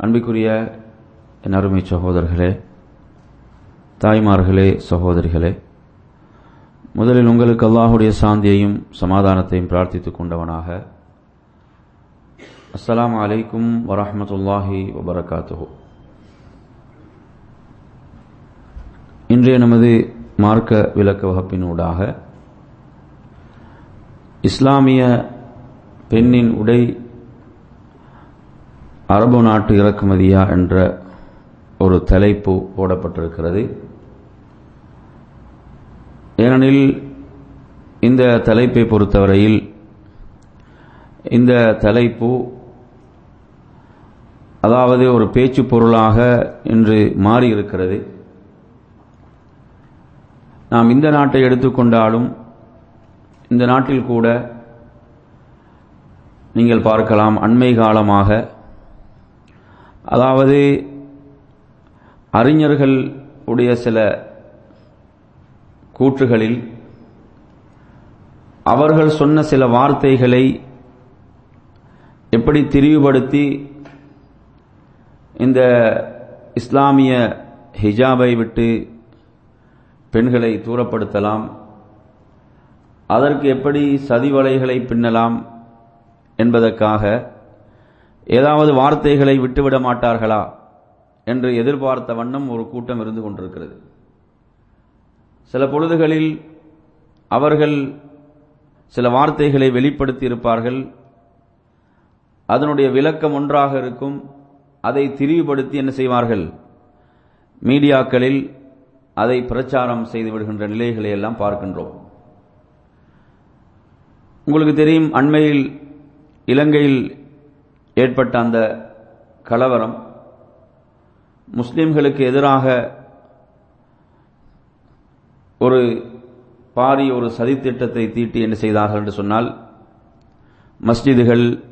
அன்பிற்குரிய என் அருமை சகோதரர்களே தாய்மார்களே சகோதரிகளே முதலில் உங்களுக்கு அல்லாஹுடைய சாந்தியையும் சமாதானத்தையும் பிரார்த்தித்துக் கொண்டவனாக அஸ்லாம் அலைக்கும் வரஹமத்துல்லாஹி வபரகாத்து இன்றைய நமது மார்க்க விளக்க வகுப்பினூடாக இஸ்லாமிய பெண்ணின் உடை அரபு நாட்டு இறக்குமதியா என்ற ஒரு தலைப்பு போடப்பட்டிருக்கிறது. ஏனெனில் இந்த தலைப்பை பொறுத்தவரையில் இந்த தலைப்பு அதாவது ஒரு பேச்சு பொருளாக இன்று மாறி இருக்கிறது நாம் இந்த நாட்டை எடுத்துக்கொண்டாலும் இந்த நாட்டில் கூட நீங்கள் பார்க்கலாம் அண்மை காலமாக அதாவது அறிஞர்கள் உடைய சில கூற்றுகளில் அவர்கள் சொன்ன சில வார்த்தைகளை எப்படி திரிவுபடுத்தி இந்த இஸ்லாமிய ஹிஜாபை விட்டு பெண்களை தூரப்படுத்தலாம் அதற்கு எப்படி சதிவலைகளை பின்னலாம் என்பதற்காக ஏதாவது வார்த்தைகளை விட்டுவிட மாட்டார்களா என்று எதிர்பார்த்த வண்ணம் ஒரு கூட்டம் இருந்து கொண்டிருக்கிறது. சில பொழுதுகளில் அவர்கள் சில வார்த்தைகளை வெளிப்படுத்தி இருப்பார்கள். அதனுடைய விளக்கம் ஒன்றாக இருக்கும். அதை திரிவுபடுத்தி என்ன செய்வார்கள்? மீடியாக்களில் அதை பிரச்சாரம் செய்து விடுகின்ற நிலைகளை எல்லாம் பார்க்கின்றோம். உங்களுக்கு தெரியும் அண்மையில் இலங்கையில் ஏற்பட்ட அந்த கலவரம் முஸ்லிம்களுக்கு எதிராக ஒரு பாரி ஒரு சதித்திட்டத்தை தீட்டி என்ன செய்தார்கள் என்று சொன்னால் மஸ்ஜிதுகள்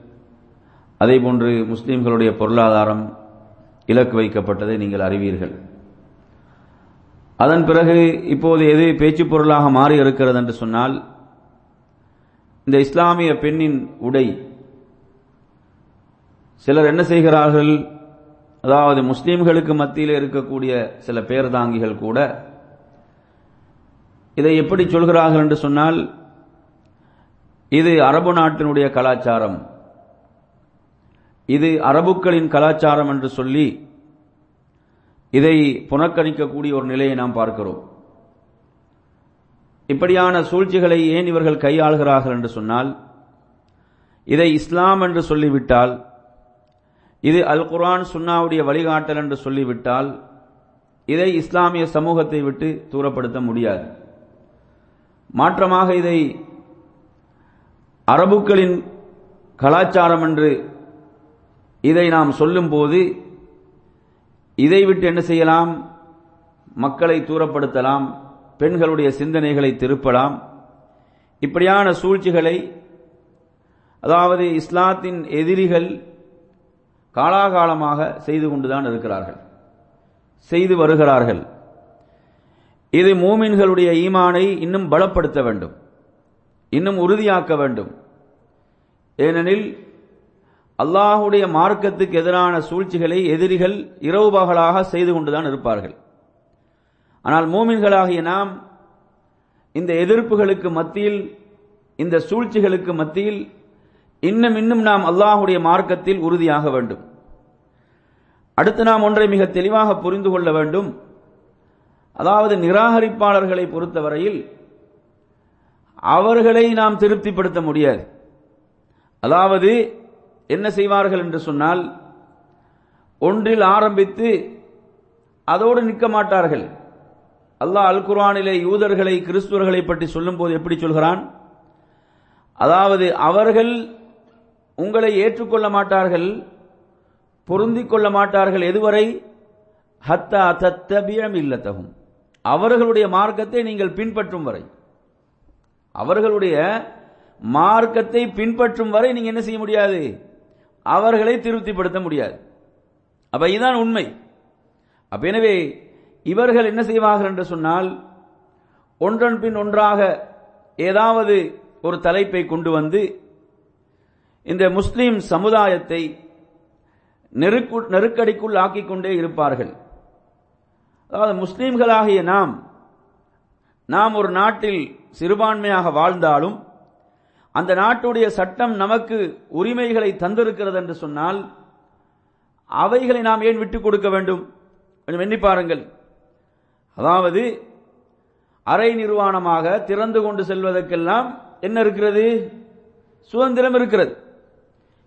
அதேபோன்று முஸ்லிம்களுடைய பொருளாதாரம் இலக்கு வைக்கப்பட்டதை நீங்கள் அறிவீர்கள். அதன் பிறகு இப்போது எது பேச்சு பொருளாக மாறி இருக்கிறது என்று சொன்னால் இந்த இஸ்லாமிய பெண்ணின் உடை சிலர் என்ன செய்கிறார்கள்? அதாவது முஸ்லீம்களுக்கு மத்தியில் இருக்கக்கூடிய சில பேர்தாங்கிகள் கூட இதை எப்படி சொல்கிறார்கள் என்று சொன்னால் இது அரபு நாட்டினுடைய கலாச்சாரம். இது அரபுக்களின் கலாச்சாரம் என்று சொல்லி இதை புனக்கணிக்கக்கூடிய ஒரு நிலையை நாம் பார்க்கிறோம். இப்படியான சூழ்ச்சிகளை ஏன் இவர்கள் கையாளுகிறார்கள் என்று சொன்னால் இதை இஸ்லாம் என்று சொல்லிவிட்டால் இது அல் குரான் சுன்னாவுடைய வழிகாட்டல் என்று சொல்லிவிட்டால் இதை இஸ்லாமிய சமூகத்தை விட்டு தூரப்படுத்த முடியாது. மாற்றமாக இதை அரபுக்களின் கலாச்சாரம் என்று இதை நாம் சொல்லும்போது இதை விட்டு என்ன செய்யலாம்? மக்களை தூரப்படுத்தலாம் பெண்களுடைய சிந்தனைகளை திருப்பலாம். இப்படியான சூழ்ச்சிகளை அதாவது இஸ்லாத்தின் எதிரிகள் காலாகாலமாக செய்து கொண்டுதான் இருக்கிறார்கள். செய்து வருகிறார்கள். இது மூமின்களுடைய ஈமானை இன்னும் பலப்படுத்த வேண்டும். இன்னும் உறுதியாக்க வேண்டும். ஏனெனில் அல்லாஹுடைய மார்க்கத்துக்கு எதிரான சூழ்ச்சிகளை எதிரிகள் இரவு பகலாக செய்து கொண்டுதான் இருப்பார்கள். ஆனால் மூமின்களாகிய நாம் இந்த எதிர்ப்புகளுக்கு மத்தியில் இந்த சூழ்ச்சிகளுக்கு மத்தியில் இன்னும் இன்னும் நாம் அல்லாஹுடைய மார்க்கத்தில் உறுதியாக வேண்டும். அடுத்து நாம் ஒன்றை மிக தெளிவாக புரிந்து கொள்ள வேண்டும். அதாவது நிராகரிப்பாளர்களை பொறுத்தவரையில் அவர்களை நாம் திருப்திப்படுத்த முடியாது. அதாவது என்ன செய்வார்கள் என்று சொன்னால் ஒன்றில் ஆரம்பித்து அதோடு நிற்க மாட்டார்கள். அல்லாஹ் அல் குர்ஆனிலே யூதர்களை கிறிஸ்துவர்களை பற்றி சொல்லும்போது எப்படி சொல்கிறான்? அதாவது அவர்கள் உங்களை ஏற்றுக்கொள்ள மாட்டார்கள் பொருந்திக் கொள்ள மாட்டார்கள் எதுவரை? ஹத்தா தத்தபியம் இல்லத்தகும். அவர்களுடைய மார்க்கத்தை நீங்கள் பின்பற்றும் வரை. அவர்களுடைய மார்க்கத்தை பின்பற்றும் வரை நீங்க என்ன செய்ய முடியாது? அவர்களை திருப்திப்படுத்த முடியாது. அப்ப இதுதான் உண்மை. அப்ப எனவே இவர்கள் என்ன செய்வார்கள் என்று சொன்னால் ஒன்றன் பின் ஒன்றாக ஏதாவது ஒரு தலைப்பை கொண்டு வந்து இந்த முஸ்லிம் சமுதாயத்தை நெருக்கு நெருக்கடிக்குள் ஆக்கிக் கொண்டே இருப்பார்கள். அதாவது முஸ்லீம்களாகிய நாம் நாம் ஒரு நாட்டில் சிறுபான்மையாக வாழ்ந்தாலும் அந்த நாட்டுடைய சட்டம் நமக்கு உரிமைகளை தந்திருக்கிறது என்று சொன்னால் அவைகளை நாம் ஏன் விட்டுக் கொடுக்க வேண்டும்? கொஞ்சம் எண்ணி பாருங்கள். அதாவது அரை நிர்வாணமாக திறந்து கொண்டு செல்வதற்கெல்லாம் என்ன இருக்கிறது? சுதந்திரம் இருக்கிறது.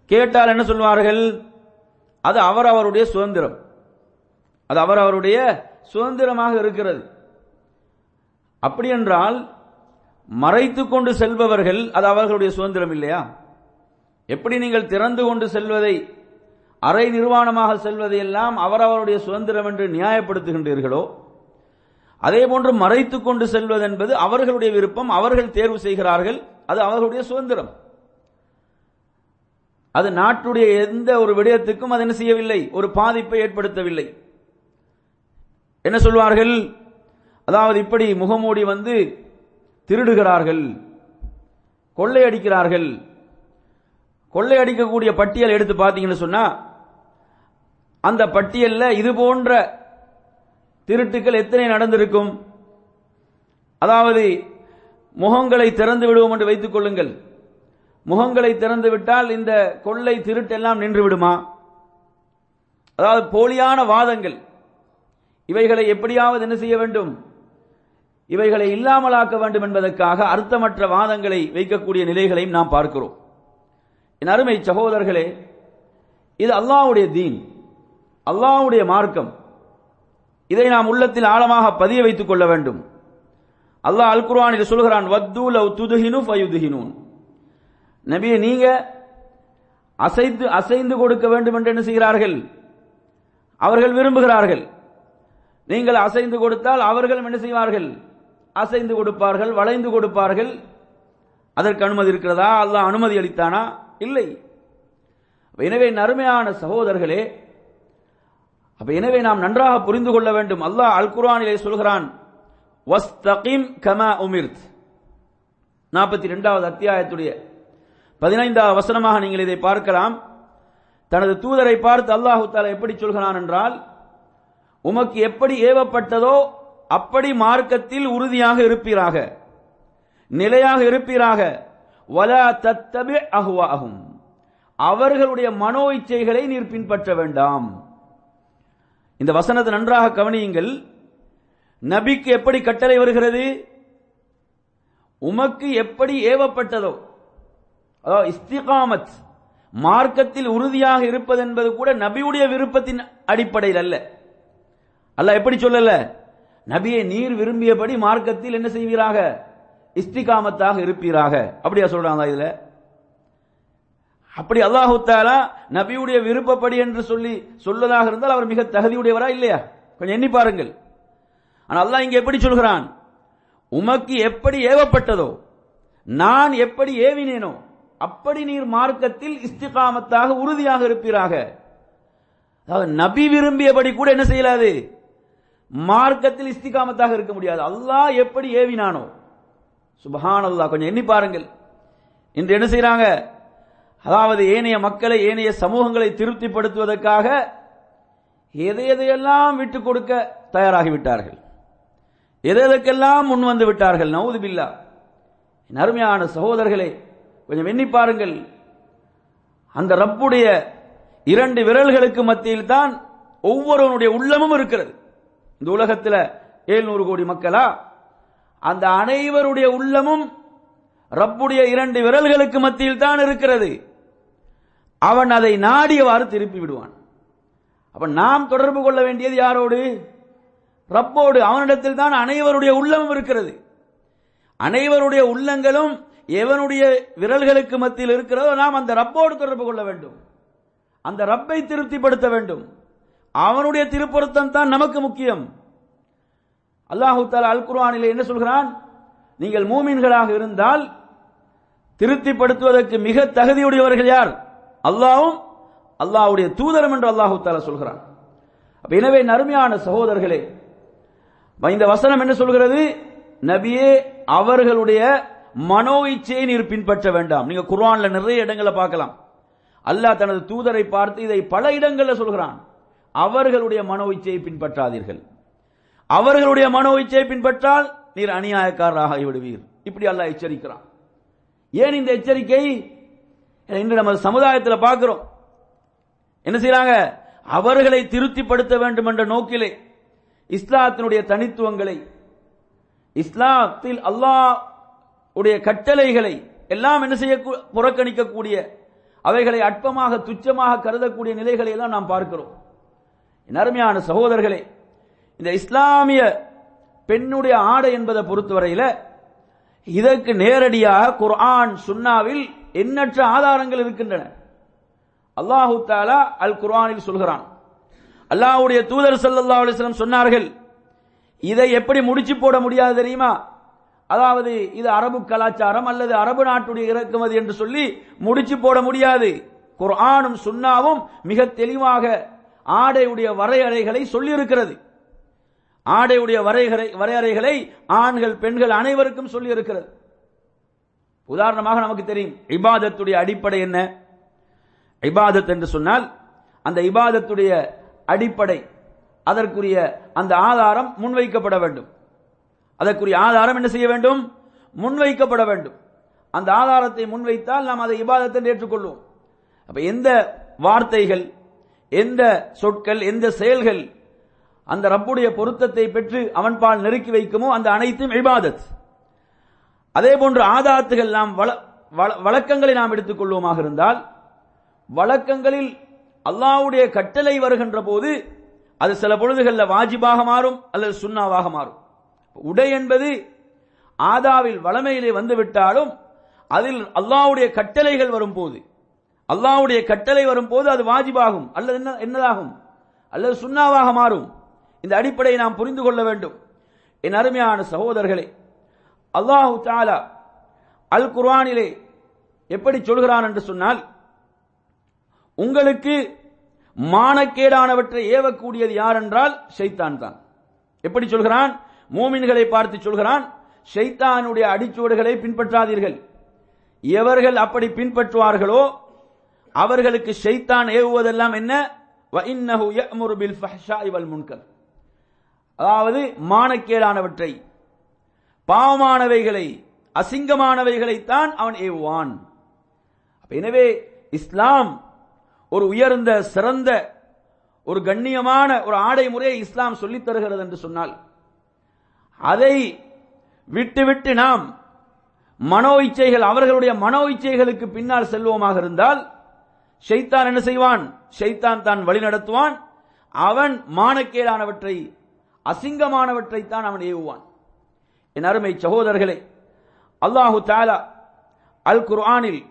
கேட்டால் என்ன சொல்வார்கள்? அது அவர் அவருடைய சுதந்திரம். அது அவர் அவருடைய சுதந்திரமாக இருக்கிறது. அப்படி என்றால் மறைத்து கொண்டு செல்பவர்கள் அது அவர்களுடைய சுதந்திரம் இல்லையா? எப்படி நீங்கள் திறந்து கொண்டு செல்வதை அரை நிர்வாணமாக செல்வதை எல்லாம் அவரவருடைய சுதந்திரம் என்று நியாயப்படுத்துகின்றீர்களோ? அதே போன்று மறைத்து கொண்டு செல்வது என்பது அவர்களுடைய விருப்பம் அவர்கள் தேர்வு செய்கிறார்கள் அது அவர்களுடைய சுதந்திரம். அது நாட்டுடைய எந்த ஒரு விடயத்துக்கும் அது என்ன செய்யவில்லை. ஒரு பாதிப்பை ஏற்படுத்தவில்லை. என்ன சொல்வார்கள்? அதாவது இப்படி முகமூடி வந்து திருடுகிறார்கள். கொள்ளையடிக்கிறார்கள். கொள்ளையடிக்கக்கூடிய பட்டியல் எடுத்து பார்த்தீங்கன்னு சொன்னா அந்த பட்டியலில் இது போன்ற திருட்டுக்கள் எத்தனை நடந்திருக்கும்? அதாவது முகங்களை திறந்து விடுவோம் என்று வைத்துக் கொள்ளுங்கள். முகங்களை திறந்து விட்டால் இந்த கொள்ளை திருட்டெல்லாம் நின்று விடுமா அதாவது போலியான வாதங்கள். இவைகளை எப்படியாவது என்ன செய்ய வேண்டும்? இவைகளை இல்லாமலாக்க வேண்டும் என்பதற்காக அர்த்தமற்ற வாதங்களை வைக்கக்கூடிய நிலைகளையும் நாம் பார்க்கிறோம். என் அருமை சகோதரர்களே இது அல்லாஹ்வுடைய தீன் அல்லாஹ்வுடைய மார்க்கம். இதை நாம் உள்ளத்தில் ஆழமாக பதிய வைத்துக் கொள்ள வேண்டும். அல்லாஹ் அல் குர்ஆனில் சொல்கிறான் வத்து லவ் துதுஹினு ஃபயுதுஹினூன். நபியை நீங்க அசைத்து அசைந்து கொடுக்க வேண்டும் என்று என்ன செய்கிறார்கள்? அவர்கள் விரும்புகிறார்கள். நீங்கள் அசைந்து கொடுத்தால் அவர்களும் என்ன செய்வார்கள்? அசைந்து கொடுப்பார்கள் வளைந்து கொடுப்பார்கள். அதற்கு அனுமதி இருக்கிறதா? அல்லாஹ் அனுமதி அளித்தானா? இல்லை. எனவே நறுமையான சகோதரர்களே அப்ப எனவே நாம் நன்றாக புரிந்து கொள்ள வேண்டும். அல்லாஹ் அல் குரானிலே சொல்கிறான் வஸ்தகிம் கமா உமிர்த். நாற்பத்தி இரண்டாவது அத்தியாயத்துடைய பதினைந்தாவது வசனமாக நீங்கள் இதை பார்க்கலாம். தனது தூதரை பார்த்து அல்லாஹு தாலா எப்படி சொல்கிறான் என்றால் உமக்கு எப்படி ஏவப்பட்டதோ அப்படி மார்க்கத்தில் உறுதியாக இருப்பீராக. நிலையாக இருப்பீராக. வலா தத்தபி அகுவாகும் அவர்களுடைய மனோ இச்சைகளை நீர் பின்பற்ற வேண்டாம். இந்த வசனத்தை நன்றாக கவனியுங்கள். நபிக்கு எப்படி கட்டளை வருகிறது? உமக்கு எப்படி ஏவப்பட்டதோ அதாவது இஸ்திகாமத் மார்க்கத்தில் உறுதியாக இருப்பது என்பது கூட நபியுடைய விருப்பத்தின் அடிப்படையில் அல்ல. அல்ல எப்படி சொல்லல? நபியை நீர் விரும்பியபடி மார்க்கத்தில் என்ன செய்வீராக? இஸ்திகாமத்தாக இருப்பீராக. அப்படியா சொல்றாங்க இதுல? அப்படி அல்லாஹு தாலா நபியுடைய விருப்பப்படி என்று சொல்லி சொல்வதாக இருந்தால் அவர் மிக தகுதியுடையவரா இல்லையா? கொஞ்சம் எண்ணி பாருங்கள். ஆனால் அல்லாஹ் இங்க எப்படி சொல்கிறான்? உமக்கு எப்படி ஏவப்பட்டதோ நான் எப்படி ஏவினேனோ அப்படி நீர் மார்க்கத்தில் இஸ்திகாமத்தாக உறுதியாக இருப்பீராக. அதாவது நபி விரும்பியபடி கூட என்ன செய்யலாது? மார்க்கத்தில் இஸ்திகாமத்தாக இருக்க முடியாது. அல்லாஹ் எப்படி ஏவினானோ. சுபஹான் அல்லாஹ் கொஞ்சம் எண்ணி பாருங்கள். இன்று என்ன செய்யறாங்க அதாவது ஏனைய மக்களை ஏனைய சமூகங்களை திருப்திப்படுத்துவதற்காக எதை எதையெல்லாம் விட்டுக் கொடுக்க தயாராகிவிட்டார்கள்? எதை எதற்கெல்லாம் முன் வந்து விட்டார்கள்? நவுது பில்லா என் அருமையான சகோதரர்களே கொஞ்சம் எண்ணி பாருங்கள். அந்த ரப்புடைய இரண்டு விரல்களுக்கு மத்தியில் தான் ஒவ்வொருவனுடைய உள்ளமும் இருக்கிறது. இந்த உலகத்தில் ஏழ்நூறு கோடி மக்களா? அந்த அனைவருடைய உள்ளமும் ரப்புடைய இரண்டு விரல்களுக்கு மத்தியில் தான் இருக்கிறது. அவன் அதை நாடியவாறு திருப்பி விடுவான். அப்ப நாம் தொடர்பு கொள்ள வேண்டியது யாரோடு? ரப்போடு. அவனிடத்தில் தான் அனைவருடைய உள்ளமும் இருக்கிறது. அனைவருடைய உள்ளங்களும் எவனுடைய விரல்களுக்கு மத்தியில் இருக்கிறதோ நாம் அந்த ரப்போடு தொடர்பு கொள்ள வேண்டும். அந்த ரப்பை திருப்திப்படுத்த வேண்டும். அவனுடைய திருப்பொருத்தம் தான் நமக்கு முக்கியம். அல்லாஹு தாலா அல் குர்ஆனிலே என்ன சொல்கிறான்? நீங்கள் மூமின்களாக இருந்தால் திருப்திப்படுத்துவதற்கு மிக தகுதியுடையவர்கள் யார்? அல்லாவும் அல்லாஹ்வுடைய தூதரம் என்று அல்லாஹு தாலா சொல்கிறான். எனவே நறுமையான சகோதரர்களே இந்த வசனம் என்ன சொல்கிறது? நபியே அவர்களுடைய மனோ இச்சையை நீர் பின்பற்ற வேண்டாம். நீங்க குர்ஆன்ல நிறைய இடங்களை பார்க்கலாம். அல்லாஹ் தனது தூதரை பார்த்து இதை பல இடங்களில் சொல்கிறான். அவர்களுடைய மனோ இச்சையை பின்பற்றாதீர்கள். அவர்களுடைய மனோ இச்சையை பின்பற்றால் நீர் அநியாயக்காரராக ஆகிவிடுவீர். இப்படி அல்லாஹ் எச்சரிக்கிறான். ஏன் இந்த எச்சரிக்கை? இன்று நமது சமுதாயத்தில் பார்க்கிறோம். என்ன செய்யறாங்க அவர்களை திருப்திப்படுத்த வேண்டும் என்ற நோக்கிலே இஸ்லாத்தினுடைய தனித்துவங்களை இஸ்லாத்தில் அல்லாஹ் உடைய கட்டளைகளை எல்லாம் என்ன செய்ய புறக்கணிக்கக்கூடிய அவைகளை அற்பமாக துச்சமாக கருதக்கூடிய நிலைகளை எல்லாம் நாம் பார்க்கிறோம். அருமையான சகோதரர்களே இந்த இஸ்லாமிய பெண்ணுடைய ஆடை என்பதை பொறுத்தவரையில் இதற்கு நேரடியாக குர்ஆன் சுன்னாவில் எண்ணற்ற ஆதாரங்கள் இருக்கின்றன. அல்லாஹு தாலா அல் குர்ஆனில் சொல்கிறான். அல்லாஹுடைய தூதர் சல்லா அலிஸ்லம் சொன்னார்கள் இதை எப்படி முடிச்சு போட முடியாது தெரியுமா? அதாவது இது அரபு கலாச்சாரம் அல்லது அரபு நாட்டுடைய இறக்குமதி என்று சொல்லி முடிச்சு போட முடியாது. குர்ஆனும் சுன்னாவும் மிக தெளிவாக ஆடையுடைய வரையறைகளை சொல்லியிருக்கிறது. ஆடையுடைய வரைகரை வரையறைகளை ஆண்கள் பெண்கள் அனைவருக்கும் சொல்லி இருக்கிறது உதாரணமாக நமக்கு தெரியும் இபாதத்துடைய அடிப்படை என்ன? இபாதத் என்று சொன்னால் அந்த இபாதத்துடைய அடிப்படை அதற்குரிய அந்த ஆதாரம் முன்வைக்கப்பட வேண்டும். அதற்குரிய ஆதாரம் என்ன செய்ய வேண்டும்? முன்வைக்கப்பட வேண்டும். அந்த ஆதாரத்தை முன்வைத்தால் நாம் அதை இபாதத்தை ஏற்றுக்கொள்வோம். அப்ப எந்த வார்த்தைகள் எந்த சொற்கள் எந்த செயல்கள் அந்த ரப்புடைய பொருத்தத்தை பெற்று அவன்பால் நெருக்கி வைக்குமோ அந்த அனைத்தும் இபாதத். அதே போன்று ஆதாரத்துகள் நாம் வழக்கங்களை நாம் எடுத்துக் கொள்வோமாக இருந்தால் வழக்கங்களில் அல்லாவுடைய கட்டளை வருகின்ற போது அது சில பொழுதுகளில் வாஜிபாக மாறும் அல்லது சுண்ணாவாக மாறும். உடை என்பது ஆதாவில் வளமையிலே வந்துவிட்டாலும் அதில் அல்லாவுடைய கட்டளைகள் வரும்போது அல்லாவுடைய கட்டளை வரும்போது அது வாஜிபாகும். அல்லது என்ன என்னதாகும்? அல்லது சுண்ணாவாக மாறும். இந்த அடிப்படையை நாம் புரிந்து கொள்ள வேண்டும். என் அருமையான சகோதரர்களே அல்லாஹு தாலா அல் குர்ஆனிலே எப்படி சொல்கிறான் என்று சொன்னால் உங்களுக்கு மானக்கேடானவற்றை ஏவக்கூடியது யார் என்றால் ஷைத்தான் தான் எப்படி சொல்கிறான்? மூமின்களை பார்த்து சொல்கிறான் ஷைத்தானுடைய அடிச்சுவடுகளை பின்பற்றாதீர்கள். எவர்கள் அப்படி பின்பற்றுவார்களோ அவர்களுக்கு ஷைத்தான் ஏவுவதெல்லாம் என்ன? முன்கர். அதாவது மானக்கேடானவற்றை பாவமானவைகளை அசிங்கமானவைகளைத்தான் அவன் ஏவுவான். எனவே இஸ்லாம் ஒரு உயர்ந்த சிறந்த ஒரு கண்ணியமான ஒரு ஆடை முறையை இஸ்லாம் சொல்லித் தருகிறது என்று சொன்னால் அதை விட்டு விட்டு நாம் மனோ இச்சைகள் அவர்களுடைய மனோ இச்சைகளுக்கு பின்னால் செல்வோமாக இருந்தால் ஷைத்தான் என்ன செய்வான்? ஷைத்தான் தான் வழி நடத்துவான். அவன் மானக்கேடானவற்றை அசிங்கமானவற்றை தான் அவன் ஏவுவான். என் அருமை சகோதரர்களே அல்லாஹு தாலா அல் குர்ஆனில்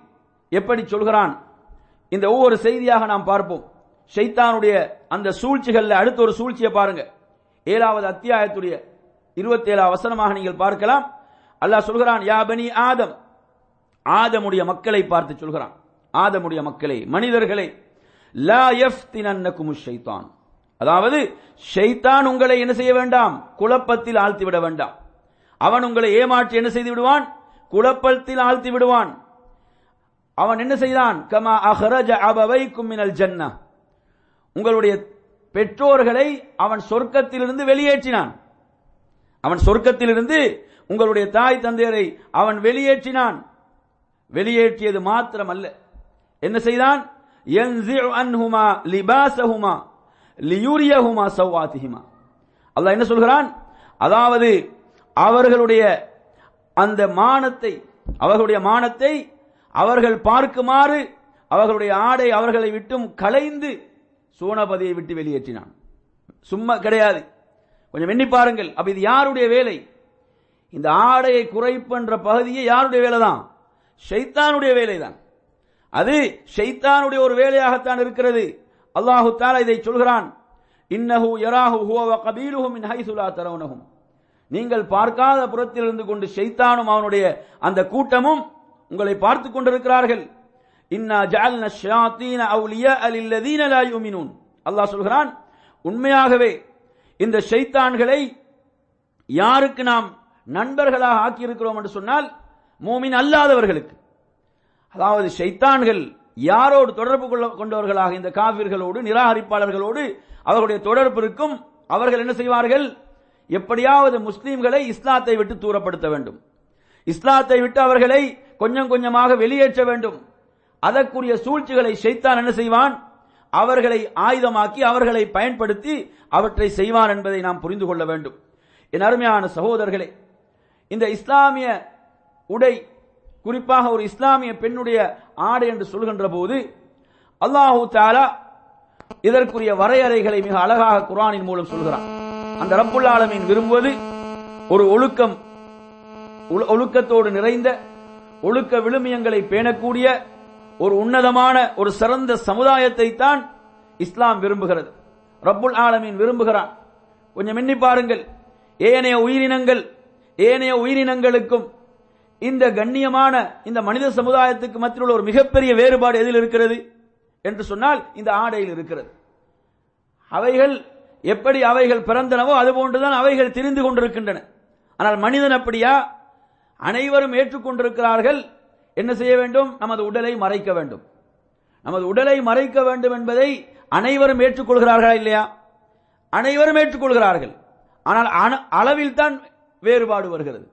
எப்படி சொல்கிறான்? இந்த ஒவ்வொரு செய்தியாக நாம் பார்ப்போம். ஷைத்தானுடைய அந்த சூழ்ச்சிகள்ல அடுத்த ஒரு சூழ்ச்சியை பாருங்க. ஏழாவது அத்தியாயத்துடைய இருபத்தேழு அவசரமாக நீங்கள் பார்க்கலாம். அல்லாஹ் சொல்கிறான் யாபனி ஆதம். ஆதமுடைய மக்களை பார்த்து சொல்கிறான். ஆதமுடைய மக்களை மனிதர்களை லா யஃப்தினன்னக்கும் ஷைத்தான். அதாவது ஷைத்தான் உங்களை என்ன செய்ய வேண்டாம்? குழப்பத்தில் ஆழ்த்தி விட வேண்டாம். அவன் உங்களை ஏமாற்றி என்ன செய்து விடுவான்? குழப்பத்தில் ஆழ்த்தி விடுவான். அவன் என்ன செய்தான்? கமா அஹரஜ அபவைக்கும் கும்மினல் ஜன்னா உங்களுடைய பெற்றோர்களை அவன் சொர்க்கத்திலிருந்து வெளியேற்றினான். அவன் சொர்க்கத்திலிருந்து உங்களுடைய தாய் தந்தையரை அவன் வெளியேற்றினான். வெளியேற்றியது மாத்திரம் அல்ல என்ன செய்தான்? அல்லாஹ் என்ன சொல்கிறான்? அதாவது அவர்களுடைய அந்த மானத்தை அவர்களுடைய மானத்தை அவர்கள் பார்க்குமாறு அவர்களுடைய ஆடை அவர்களை விட்டும் கலைந்து சோனபதியை விட்டு வெளியேற்றினான். சும்மா கிடையாது. கொஞ்சம் எண்ணி பாருங்கள். அப்ப இது யாருடைய வேலை? இந்த ஆடையை குறைப்புன்ற பகுதியை யாருடைய வேலை தான் ஷைத்தானுடைய வேலை தான் அது ஷைத்தானுடைய ஒரு வேலையாகத்தான் இருக்கிறது. அல்லாஹு தாலா இதை சொல்கிறான். இன்னஹு யராஹு ஹுவ கபீலுஹும் கபீலுஹு மின் ஹைசு தரவுனஹும். நீங்கள் பார்க்காத புறத்தில் இருந்து கொண்டு ஷைத்தானும் அவனுடைய அந்த கூட்டமும் உங்களை பார்த்து கொண்டிருக்கிறார்கள். இன்னா ஜஅல்ன ஷயாத்தீன அவுலியா அலில்லதீன லா யுமினூன். அல்லாஹ் சொல்கிறான் உண்மையாகவே இந்த ஷைத்தான்களை யாருக்கு நாம் நண்பர்களாக ஆக்கியிருக்கிறோம் என்று சொன்னால் மூமின் அல்லாதவர்களுக்கு. அதாவது ஷைத்தான்கள் யாரோடு தொடர்பு கொள்ள கொண்டவர்களாக இந்த காவிர்களோடு நிராகரிப்பாளர்களோடு அவர்களுடைய தொடர்பு இருக்கும் அவர்கள் என்ன செய்வார்கள்? எப்படியாவது முஸ்லீம்களை இஸ்லாத்தை விட்டு தூரப்படுத்த வேண்டும். இஸ்லாத்தை விட்டு அவர்களை கொஞ்சம் கொஞ்சமாக வெளியேற்ற வேண்டும். அதற்குரிய சூழ்ச்சிகளை ஷைத்தான் என்ன செய்வான்? அவர்களை ஆயுதமாக்கி அவர்களை பயன்படுத்தி அவற்றை செய்வான் என்பதை நாம் புரிந்து கொள்ள வேண்டும். என் அருமையான சகோதரர்களே இந்த இஸ்லாமிய உடை குறிப்பாக ஒரு இஸ்லாமிய பெண்ணுடைய ஆடை என்று சொல்கின்ற போது அல்லாஹூ தாலா இதற்குரிய வரையறைகளை மிக அழகாக குரானின் மூலம் சொல்கிறான். அந்த ரப்புல் விரும்புவது ஒரு ஒழுக்கம் ஒழுக்கத்தோடு நிறைந்த ஒழுக்க விழுமியங்களை பேணக்கூடிய ஒரு உன்னதமான ஒரு சிறந்த சமுதாயத்தை தான் இஸ்லாம் விரும்புகிறது. ரப்புல் ஆலமீன் விரும்புகிறான். கொஞ்சம் எண்ணி பாருங்கள் ஏனைய உயிரினங்கள் ஏனைய உயிரினங்களுக்கும் இந்த கண்ணியமான இந்த மனித சமுதாயத்துக்கு மத்தியில் உள்ள ஒரு மிகப்பெரிய வேறுபாடு எதில் இருக்கிறது? என்று சொன்னால் இந்த ஆடையில் இருக்கிறது. அவைகள் எப்படி அவைகள் பிறந்தனவோ அதுபோன்றுதான் அவைகள் திரிந்து கொண்டிருக்கின்றன. ஆனால் மனிதன் அப்படியா? அனைவரும் ஏற்றுக்கொண்டிருக்கிறார்கள். என்ன செய்ய வேண்டும்? நமது உடலை மறைக்க வேண்டும். நமது உடலை மறைக்க வேண்டும் என்பதை அனைவரும் ஏற்றுக்கொள்கிறார்களா இல்லையா? அனைவரும் ஏற்றுக்கொள்கிறார்கள். ஆனால் அளவில் தான் வேறுபாடு வருகிறது.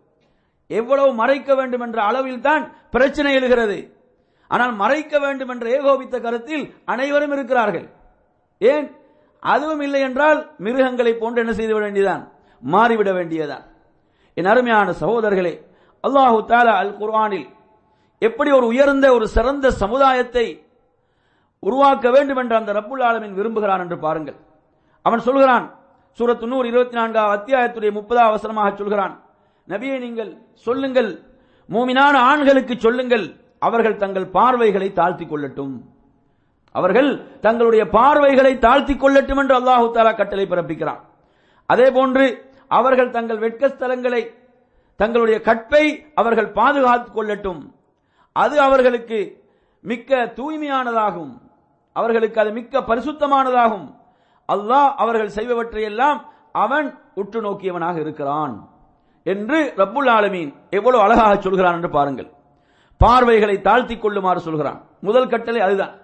எவ்வளவு மறைக்க வேண்டும் என்ற அளவில் தான் பிரச்சனை எழுகிறது. ஆனால் மறைக்க வேண்டும் என்ற ஏகோபித்த கருத்தில் அனைவரும் இருக்கிறார்கள். ஏன்? அதுவும் இல்லை என்றால் மிருகங்களை போன்று என்ன செய்து விட வேண்டியதான் மாறிவிட வேண்டியதான் என் அருமையான சகோதரர்களே அல்லாஹு தாலா அல் குர்ஆனில் எப்படி ஒரு உயர்ந்த ஒரு சிறந்த சமுதாயத்தை உருவாக்க வேண்டும் என்று அந்த ரப்புல் ஆலமின் விரும்புகிறான் என்று பாருங்கள். அவன் சொல்கிறான் சூரத்து நூறு இருபத்தி நான்காவது அத்தியாயத்துடைய முப்பதாவது அவசரமாக சொல்கிறான் நபியை நீங்கள் சொல்லுங்கள் மூமினான ஆண்களுக்கு சொல்லுங்கள் அவர்கள் தங்கள் பார்வைகளை தாழ்த்திக் கொள்ளட்டும். அவர்கள் தங்களுடைய பார்வைகளை தாழ்த்தி கொள்ளட்டும் என்று அல்லாஹு தாலா கட்டளை பிறப்பிக்கிறான். அதே போன்று அவர்கள் தங்கள் வெட்கஸ்தலங்களை தங்களுடைய கற்பை அவர்கள் பாதுகாத்துக் கொள்ளட்டும். அது அவர்களுக்கு மிக்க தூய்மையானதாகும். அவர்களுக்கு அது மிக்க பரிசுத்தமானதாகும். அல்லாஹ் அவர்கள் செய்பவற்றையெல்லாம் அவன் உற்று நோக்கியவனாக இருக்கிறான் என்று ரப்புல் ஆலமீன் எவ்வளவு அழகாக சொல்கிறான் என்று பாருங்கள். பார்வைகளை தாழ்த்திக் கொள்ளுமாறு சொல்கிறான். முதல் கட்டளை அதுதான்.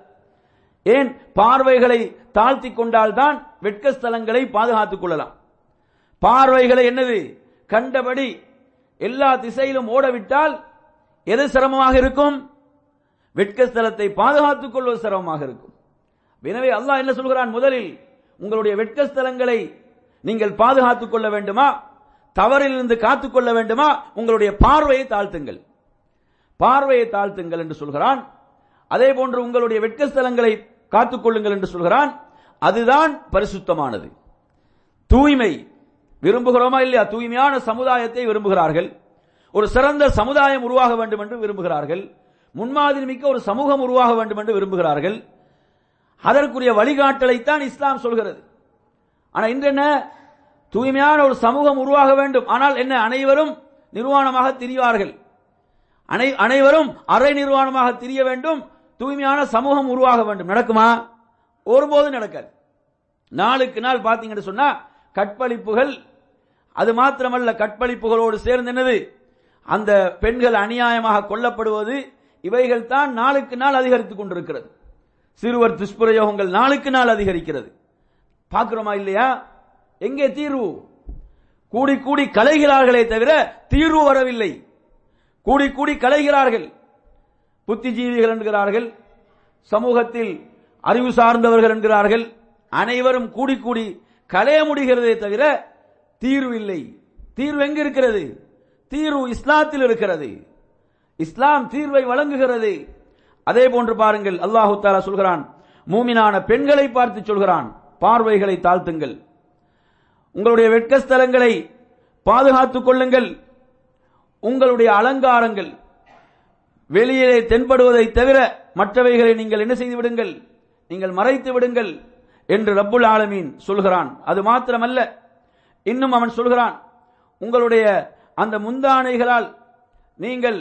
ஏன்? பார்வைகளை தாழ்த்தி கொண்டால்தான் வெட்கஸ்தலங்களை பாதுகாத்துக் கொள்ளலாம். பார்வைகளை என்னது? கண்டபடி எல்லா திசையிலும் ஓடவிட்டால் எது சிரமமாக இருக்கும்? வெட்கஸ்தலத்தை பாதுகாத்துக் கொள்வது சிரமமாக இருக்கும். எனவே அல்லாஹ் என்ன சொல்கிறான் முதலில்? உங்களுடைய வெட்கஸ்தலங்களை நீங்கள் பாதுகாத்துக் கொள்ள வேண்டுமா? தவறிலிருந்து காத்துக் கொள்ள வேண்டுமா? உங்களுடைய பார்வையை தாழ்த்துங்கள். பார்வையை தாழ்த்துங்கள் என்று சொல்கிறான். அதே போன்று உங்களுடைய வெட்கஸ்தலங்களை காத்துக் கொள்ளுங்கள் என்று சொல்கிறான். அதுதான் பரிசுத்தமானது. தூய்மை. விரும்புகிறோமா இல்லையா? தூய்மையான சமுதாயத்தை விரும்புகிறார்கள். ஒரு சிறந்த சமுதாயம் உருவாக வேண்டும் என்று விரும்புகிறார்கள். முன்மாதிரி மிக்க ஒரு சமூகம் உருவாக வேண்டும் என்று விரும்புகிறார்கள். அதற்குரிய வழிகாட்டலைத்தான் இஸ்லாம் சொல்கிறது. ஆனா இன்று என்ன தூய்மையான ஒரு சமூகம் உருவாக வேண்டும். ஆனால் என்ன? அனைவரும் நிர்வாணமாக திரிவார்கள். அனை அனைவரும் அரை நிர்வாணமாக திரிய வேண்டும். தூய்மையான சமூகம் உருவாக வேண்டும். நடக்குமா? ஒருபோதும் நடக்காது. நாளுக்கு நாள் பாத்தீங்கன்னு சொன்னா கற்பழிப்புகள் அது மாத்திரமல்ல கற்பழிப்புகளோடு சேர்ந்து என்னது? அந்த பெண்கள் அநியாயமாக கொல்லப்படுவது இவைகள் தான் நாளுக்கு நாள் அதிகரித்துக் கொண்டிருக்கிறது. சிறுவர் துஷ்பிரயோகங்கள் நாளுக்கு நாள் அதிகரிக்கிறது. பார்க்கிறோமா இல்லையா? எங்கே தீர்வு? கூடி கூடி கலைகிறார்களே தவிர தீர்வு வரவில்லை. கூடி கூடி கலைகிறார்கள். புத்திஜீவிகள் என்கிறார்கள். சமூகத்தில் அறிவு சார்ந்தவர்கள் என்கிறார்கள். அனைவரும் கூடி கூடி கலைய முடிகிறதே தவிர தீர்வு இல்லை. தீர்வு எங்க இருக்கிறது? தீர்வு இஸ்லாத்தில் இருக்கிறது. இஸ்லாம் தீர்வை வழங்குகிறது. அதே போன்று பாருங்கள் அல்லாஹு தாலா சொல்கிறான் மூமினான பெண்களை பார்த்து சொல்கிறான் பார்வைகளை தாழ்த்துங்கள். உங்களுடைய வெட்கஸ்தலங்களை பாதுகாத்துக் கொள்ளுங்கள். உங்களுடைய அலங்காரங்கள் வெளியிலே தென்படுவதை தவிர மற்றவைகளை நீங்கள் என்ன செய்து விடுங்கள்? நீங்கள் மறைத்து விடுங்கள் என்று ரப்புல் ஆலமீன் சொல்கிறான். அது மாத்திரமல்ல இன்னும் அவன் சொல்கிறான் உங்களுடைய அந்த முந்தானைகளால் நீங்கள்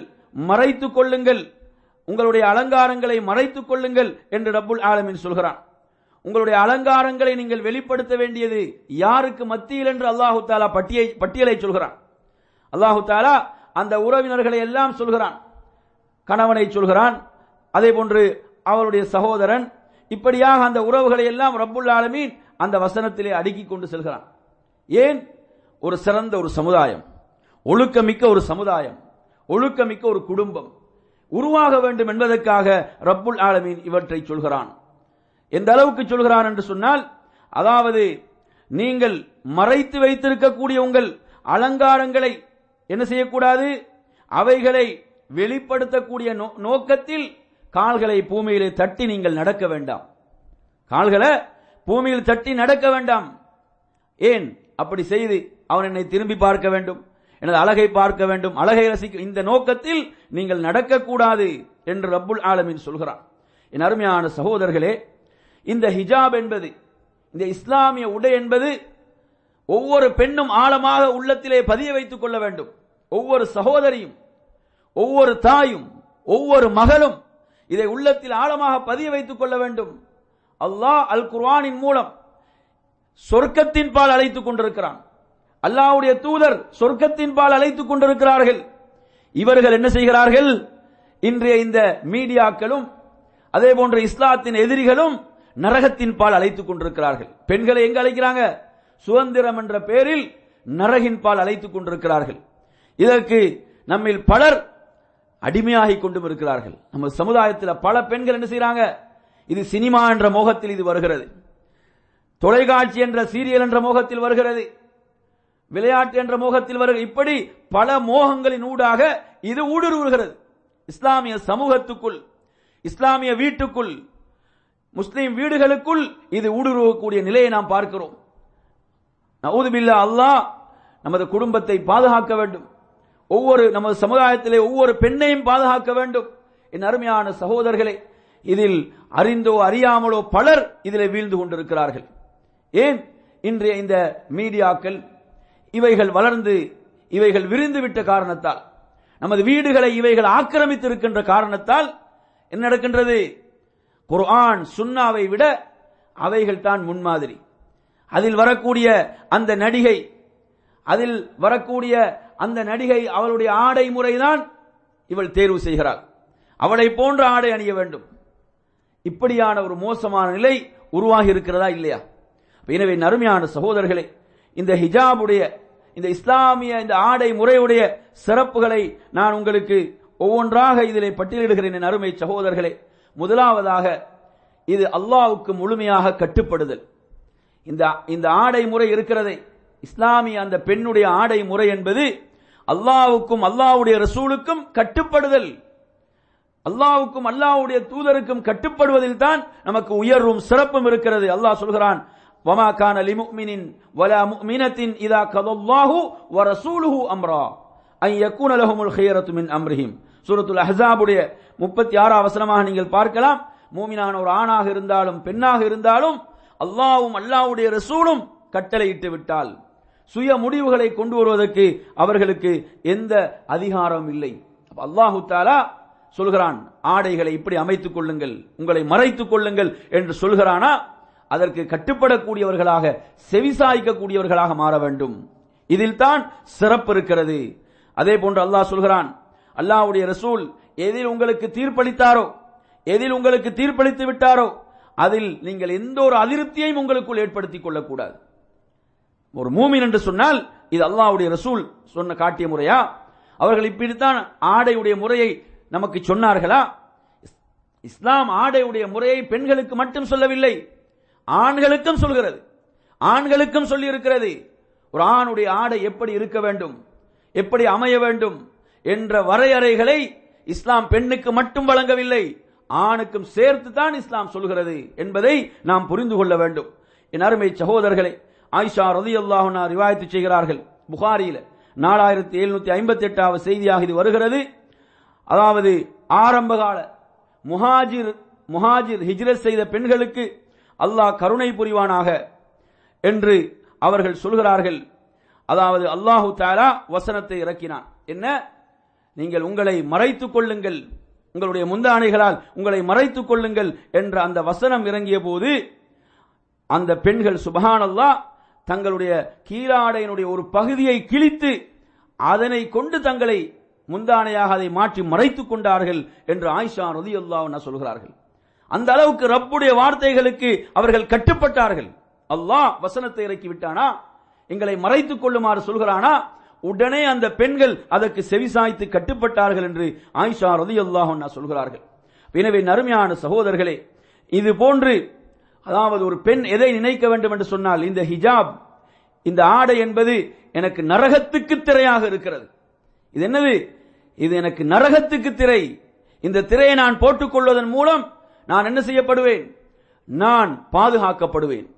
மறைத்துக் கொள்ளுங்கள். உங்களுடைய அலங்காரங்களை மறைத்துக் கொள்ளுங்கள் என்று ரப்புல் ஆலமீன் சொல்கிறான். உங்களுடைய அலங்காரங்களை நீங்கள் வெளிப்படுத்த வேண்டியது யாருக்கு மத்தியில் என்று அல்லாஹு தாலா பட்டியை பட்டியலை சொல்கிறான். அல்லாஹு தாலா அந்த உறவினர்களை எல்லாம் சொல்கிறான். கணவனை சொல்கிறான். அதே போன்று அவருடைய சகோதரன். இப்படியாக அந்த உறவுகளை எல்லாம் ரப்புல் ஆலமீன் அந்த வசனத்திலே அடுக்கிக் கொண்டு செல்கிறான். ஏன்? ஒரு சிறந்த ஒரு சமுதாயம். ஒழுக்கமிக்க ஒரு சமுதாயம். ஒழுக்கமிக்க ஒரு குடும்பம். உருவாக வேண்டும் என்பதற்காக ரப்புல் ஆலமீன் இவற்றை சொல்கிறான். எந்த அளவுக்கு சொல்கிறான் என்று சொன்னால் அதாவது நீங்கள் மறைத்து வைத்திருக்கக்கூடிய உங்கள் அலங்காரங்களை என்ன செய்யக்கூடாது? அவைகளை வெளிப்படுத்தக்கூடிய நோ- நோக்கத்தில் கால்களை பூமியிலே தட்டி நீங்கள் நடக்க வேண்டாம். கால்களை பூமியில் தட்டி நடக்க வேண்டாம். ஏன்? அப்படி செய்து அவன் என்னை திரும்பி பார்க்க வேண்டும். எனது அழகை பார்க்க வேண்டும். அழகை ரசிக்க இந்த நோக்கத்தில் நீங்கள் நடக்கக்கூடாது என்று ரப்புல் ஆலமின் சொல்கிறான் என் அருமையான சகோதரர்களே இந்த ஹிஜாப் என்பது இந்த இஸ்லாமிய உடை என்பது ஒவ்வொரு பெண்ணும் ஆழமாக உள்ளத்திலே பதிய வைத்துக் கொள்ள வேண்டும். ஒவ்வொரு சகோதரியும் ஒவ்வொரு தாயும் ஒவ்வொரு மகளும் இதை உள்ளத்தில் ஆழமாக பதிய வைத்துக் கொள்ள வேண்டும். அல்லாஹ் அல் குர்வானின் மூலம் சொர்க்கத்தின் பால் அழைத்துக் கொண்டிருக்கிறான். அல்லாவுடைய தூதர் சொர்க்கத்தின் பால் அழைத்துக் கொண்டிருக்கிறார்கள். இவர்கள் என்ன செய்கிறார்கள்? இன்றைய இந்த மீடியாக்களும் அதே போன்ற இஸ்லாத்தின் எதிரிகளும் நரகத்தின் பால் அழைத்துக் கொண்டிருக்கிறார்கள். பெண்களை எங்க அழைக்கிறாங்க? சுதந்திரம் என்ற பெயரில் நரகின் பால் அழைத்துக் கொண்டிருக்கிறார்கள். இதற்கு நம்மில் பலர் அடிமையாகிக் கொண்டும் இருக்கிறார்கள். நம்ம சமுதாயத்தில் பல பெண்கள் என்ன செய்கிறாங்க? இது சினிமா என்ற மோகத்தில் இது வருகிறது. தொலைக்காட்சி என்ற சீரியல் என்ற மோகத்தில் வருகிறது. விளையாட்டு என்ற மோகத்தில் வருக இப்படி பல மோகங்களின் ஊடாக இது ஊடுருவுகிறது. இஸ்லாமிய சமூகத்துக்குள் இஸ்லாமிய வீட்டுக்குள் முஸ்லீம் வீடுகளுக்குள் இது ஊடுருவக்கூடிய நிலையை நாம் பார்க்கிறோம். நவுதுபில்லா அல்லாஹ் நமது குடும்பத்தை பாதுகாக்க வேண்டும். ஒவ்வொரு நமது சமுதாயத்திலே ஒவ்வொரு பெண்ணையும் பாதுகாக்க வேண்டும். என் அருமையான சகோதரர்களே இதில் அறிந்தோ அறியாமலோ பலர் இதில் வீழ்ந்து கொண்டிருக்கிறார்கள். ஏன்? இன்றைய இந்த மீடியாக்கள் இவைகள் வளர்ந்து இவைகள் விரிந்துவிட்ட காரணத்தால் நமது வீடுகளை இவைகள் ஆக்கிரமித்து இருக்கின்ற காரணத்தால் என்ன நடக்கின்றது? குர்ஆன் சுன்னாவை விட அவைகள் தான் முன்மாதிரி. அதில் வரக்கூடிய அந்த நடிகை அதில் வரக்கூடிய அந்த நடிகை அவளுடைய ஆடை முறைதான் இவள் தேர்வு செய்கிறாள். அவளை போன்ற ஆடை அணிய வேண்டும். இப்படியான ஒரு மோசமான நிலை உருவாகி இருக்கிறதா இல்லையா? எனவே நறுமையான சகோதரர்களே இந்த ஹிஜாபுடைய இந்த இஸ்லாமிய இந்த ஆடை முறையுடைய சிறப்புகளை நான் உங்களுக்கு ஒவ்வொன்றாக இதிலே பட்டியலிடுகிறேன் என் அருமை சகோதரர்களே. முதலாவதாக இது அல்லாவுக்கு முழுமையாக கட்டுப்படுதல். இந்த இந்த ஆடை முறை இருக்கிறதே இஸ்லாமிய அந்த பெண்ணுடைய ஆடை முறை என்பது அல்லாவுக்கும் அல்லாஹ்வுடைய ரசூலுக்கும் கட்டுப்படுதல். அல்லாவுக்கும் அல்லாவுடைய தூதருக்கும் கட்டுப்படுவதில் தான் நமக்கு உயர்வும் சிறப்பும் இருக்கிறது. அல்லாஹ் சொல்கிறான் வமா கான லிமுக்மினின் வலா முஃமினத்தின் இதா கதல்லாஹு வரசூலுஹு அம்ரா ஐ யக்கூன லஹுமுல் ஹியரத்து மின் அம்ரிஹிம் சூரத்துல் அஹ்ஸாபுடைய 36 வசனமாக நீங்கள் பார்க்கலாம். மூமினான ஒரு ஆணாக இருந்தாலும் பெண்ணாக இருந்தாலும் அல்லாஹ்வும் அல்லாஹ்வுடைய ரசூலும் கட்டளையிட்டு விட்டால் சுய முடிவுகளை கொண்டு வருவதற்கு அவர்களுக்கு எந்த அதிகாரம் இல்லை. அல்லாஹு தாலா சொல்கிறான் ஆடைகளை இப்படி அமைத்துக் கொள்ளுங்கள் உங்களை மறைத்துக் கொள்ளுங்கள் என்று சொல்கிறானா? அதற்கு கட்டுப்படக்கூடியவர்களாக செவிசாய்க்கக்கூடியவர்களாக மாற வேண்டும். இதில் தான் சிறப்பு இருக்கிறது. அதே போன்று அல்லாஹ் சொல்கிறான் அல்லாஹ்வுடைய ரசூல் எதில் உங்களுக்கு தீர்ப்பளித்தாரோ எதில் உங்களுக்கு தீர்ப்பளித்து விட்டாரோ அதில் நீங்கள் எந்த ஒரு அதிருப்தியையும் உங்களுக்குள் ஏற்படுத்திக் கொள்ளக்கூடாது. ஒரு மூமின் என்று சொன்னால் இது அல்லாஹ்வுடைய ரசூல் சொன்ன காட்டிய முறையா? அவர்கள் இப்படித்தான் ஆடையுடைய முறையை நமக்கு சொன்னார்களா? இஸ்லாம் ஆடையுடைய முறையை பெண்களுக்கு மட்டும் சொல்லவில்லை. ஆண்களுக்கும் சொல்கிறது. ஆண்களுக்கும் சொல்லி இருக்கிறது ஒரு ஆணுடைய ஆடை எப்படி இருக்க வேண்டும்? எப்படி அமைய வேண்டும்? என்ற வரையறைகளை இஸ்லாம் பெண்ணுக்கு மட்டும் வழங்கவில்லை ஆணுக்கும் சேர்த்து தான் இஸ்லாம் சொல்கிறது என்பதை நாம் புரிந்து கொள்ள வேண்டும். என் அருமை சகோதரர்களே ஆயிஷா ரதி அல்லாஹா ரிவாயத்து செய்கிறார்கள். புகாரியில நாலாயிரத்தி எழுநூத்தி ஐம்பத்தி எட்டாவது செய்தியாக இது வருகிறது. அதாவது ஆரம்பகால முஹாஜிர் முஹாஜிர் ஹிஜ்ரத் செய்த பெண்களுக்கு அல்லாஹ் கருணை புரிவானாக என்று அவர்கள் சொல்கிறார்கள். அதாவது அல்லாஹு தாலா வசனத்தை இறக்கினான். என்ன? நீங்கள் உங்களை மறைத்துக் கொள்ளுங்கள். உங்களுடைய முந்தானைகளால் உங்களை மறைத்துக் கொள்ளுங்கள் என்ற அந்த வசனம் இறங்கிய போது அந்த பெண்கள் சுபஹானல்லா தங்களுடைய கீழாடையினுடைய ஒரு பகுதியை கிழித்து அதனை கொண்டு தங்களை முந்தானையாக அதை மாற்றி மறைத்துக் கொண்டார்கள் என்று ஆயிஷா ரதி அல்லாஹ் சொல்கிறார்கள். அந்த அளவுக்கு ரப்புடைய வார்த்தைகளுக்கு அவர்கள் கட்டுப்பட்டார்கள். அல்லாஹ் வசனத்தை இறக்கி விட்டானா? எங்களை மறைத்துக் கொள்ளுமாறு சொல்கிறானா? உடனே அந்த பெண்கள் அதற்கு செவிசாய்த்து கட்டுப்பட்டார்கள் என்று ஆயிஷா ரதி அல்லாஹ் சொல்கிறார்கள். எனவே நறுமையான சகோதரர்களே இது போன்று அதாவது ஒரு பெண் எதை நினைக்க வேண்டும் என்று சொன்னால் இந்த ஹிஜாப் இந்த ஆடை என்பது எனக்கு நரகத்துக்கு திரையாக இருக்கிறது. இது என்னது? இது எனக்கு நரகத்துக்கு திரை. இந்த திரையை நான் போட்டுக் கொள்வதன் மூலம் நான் என்ன செய்யப்படுவேன்? நான் பாதுகாக்கப்படுவேன்.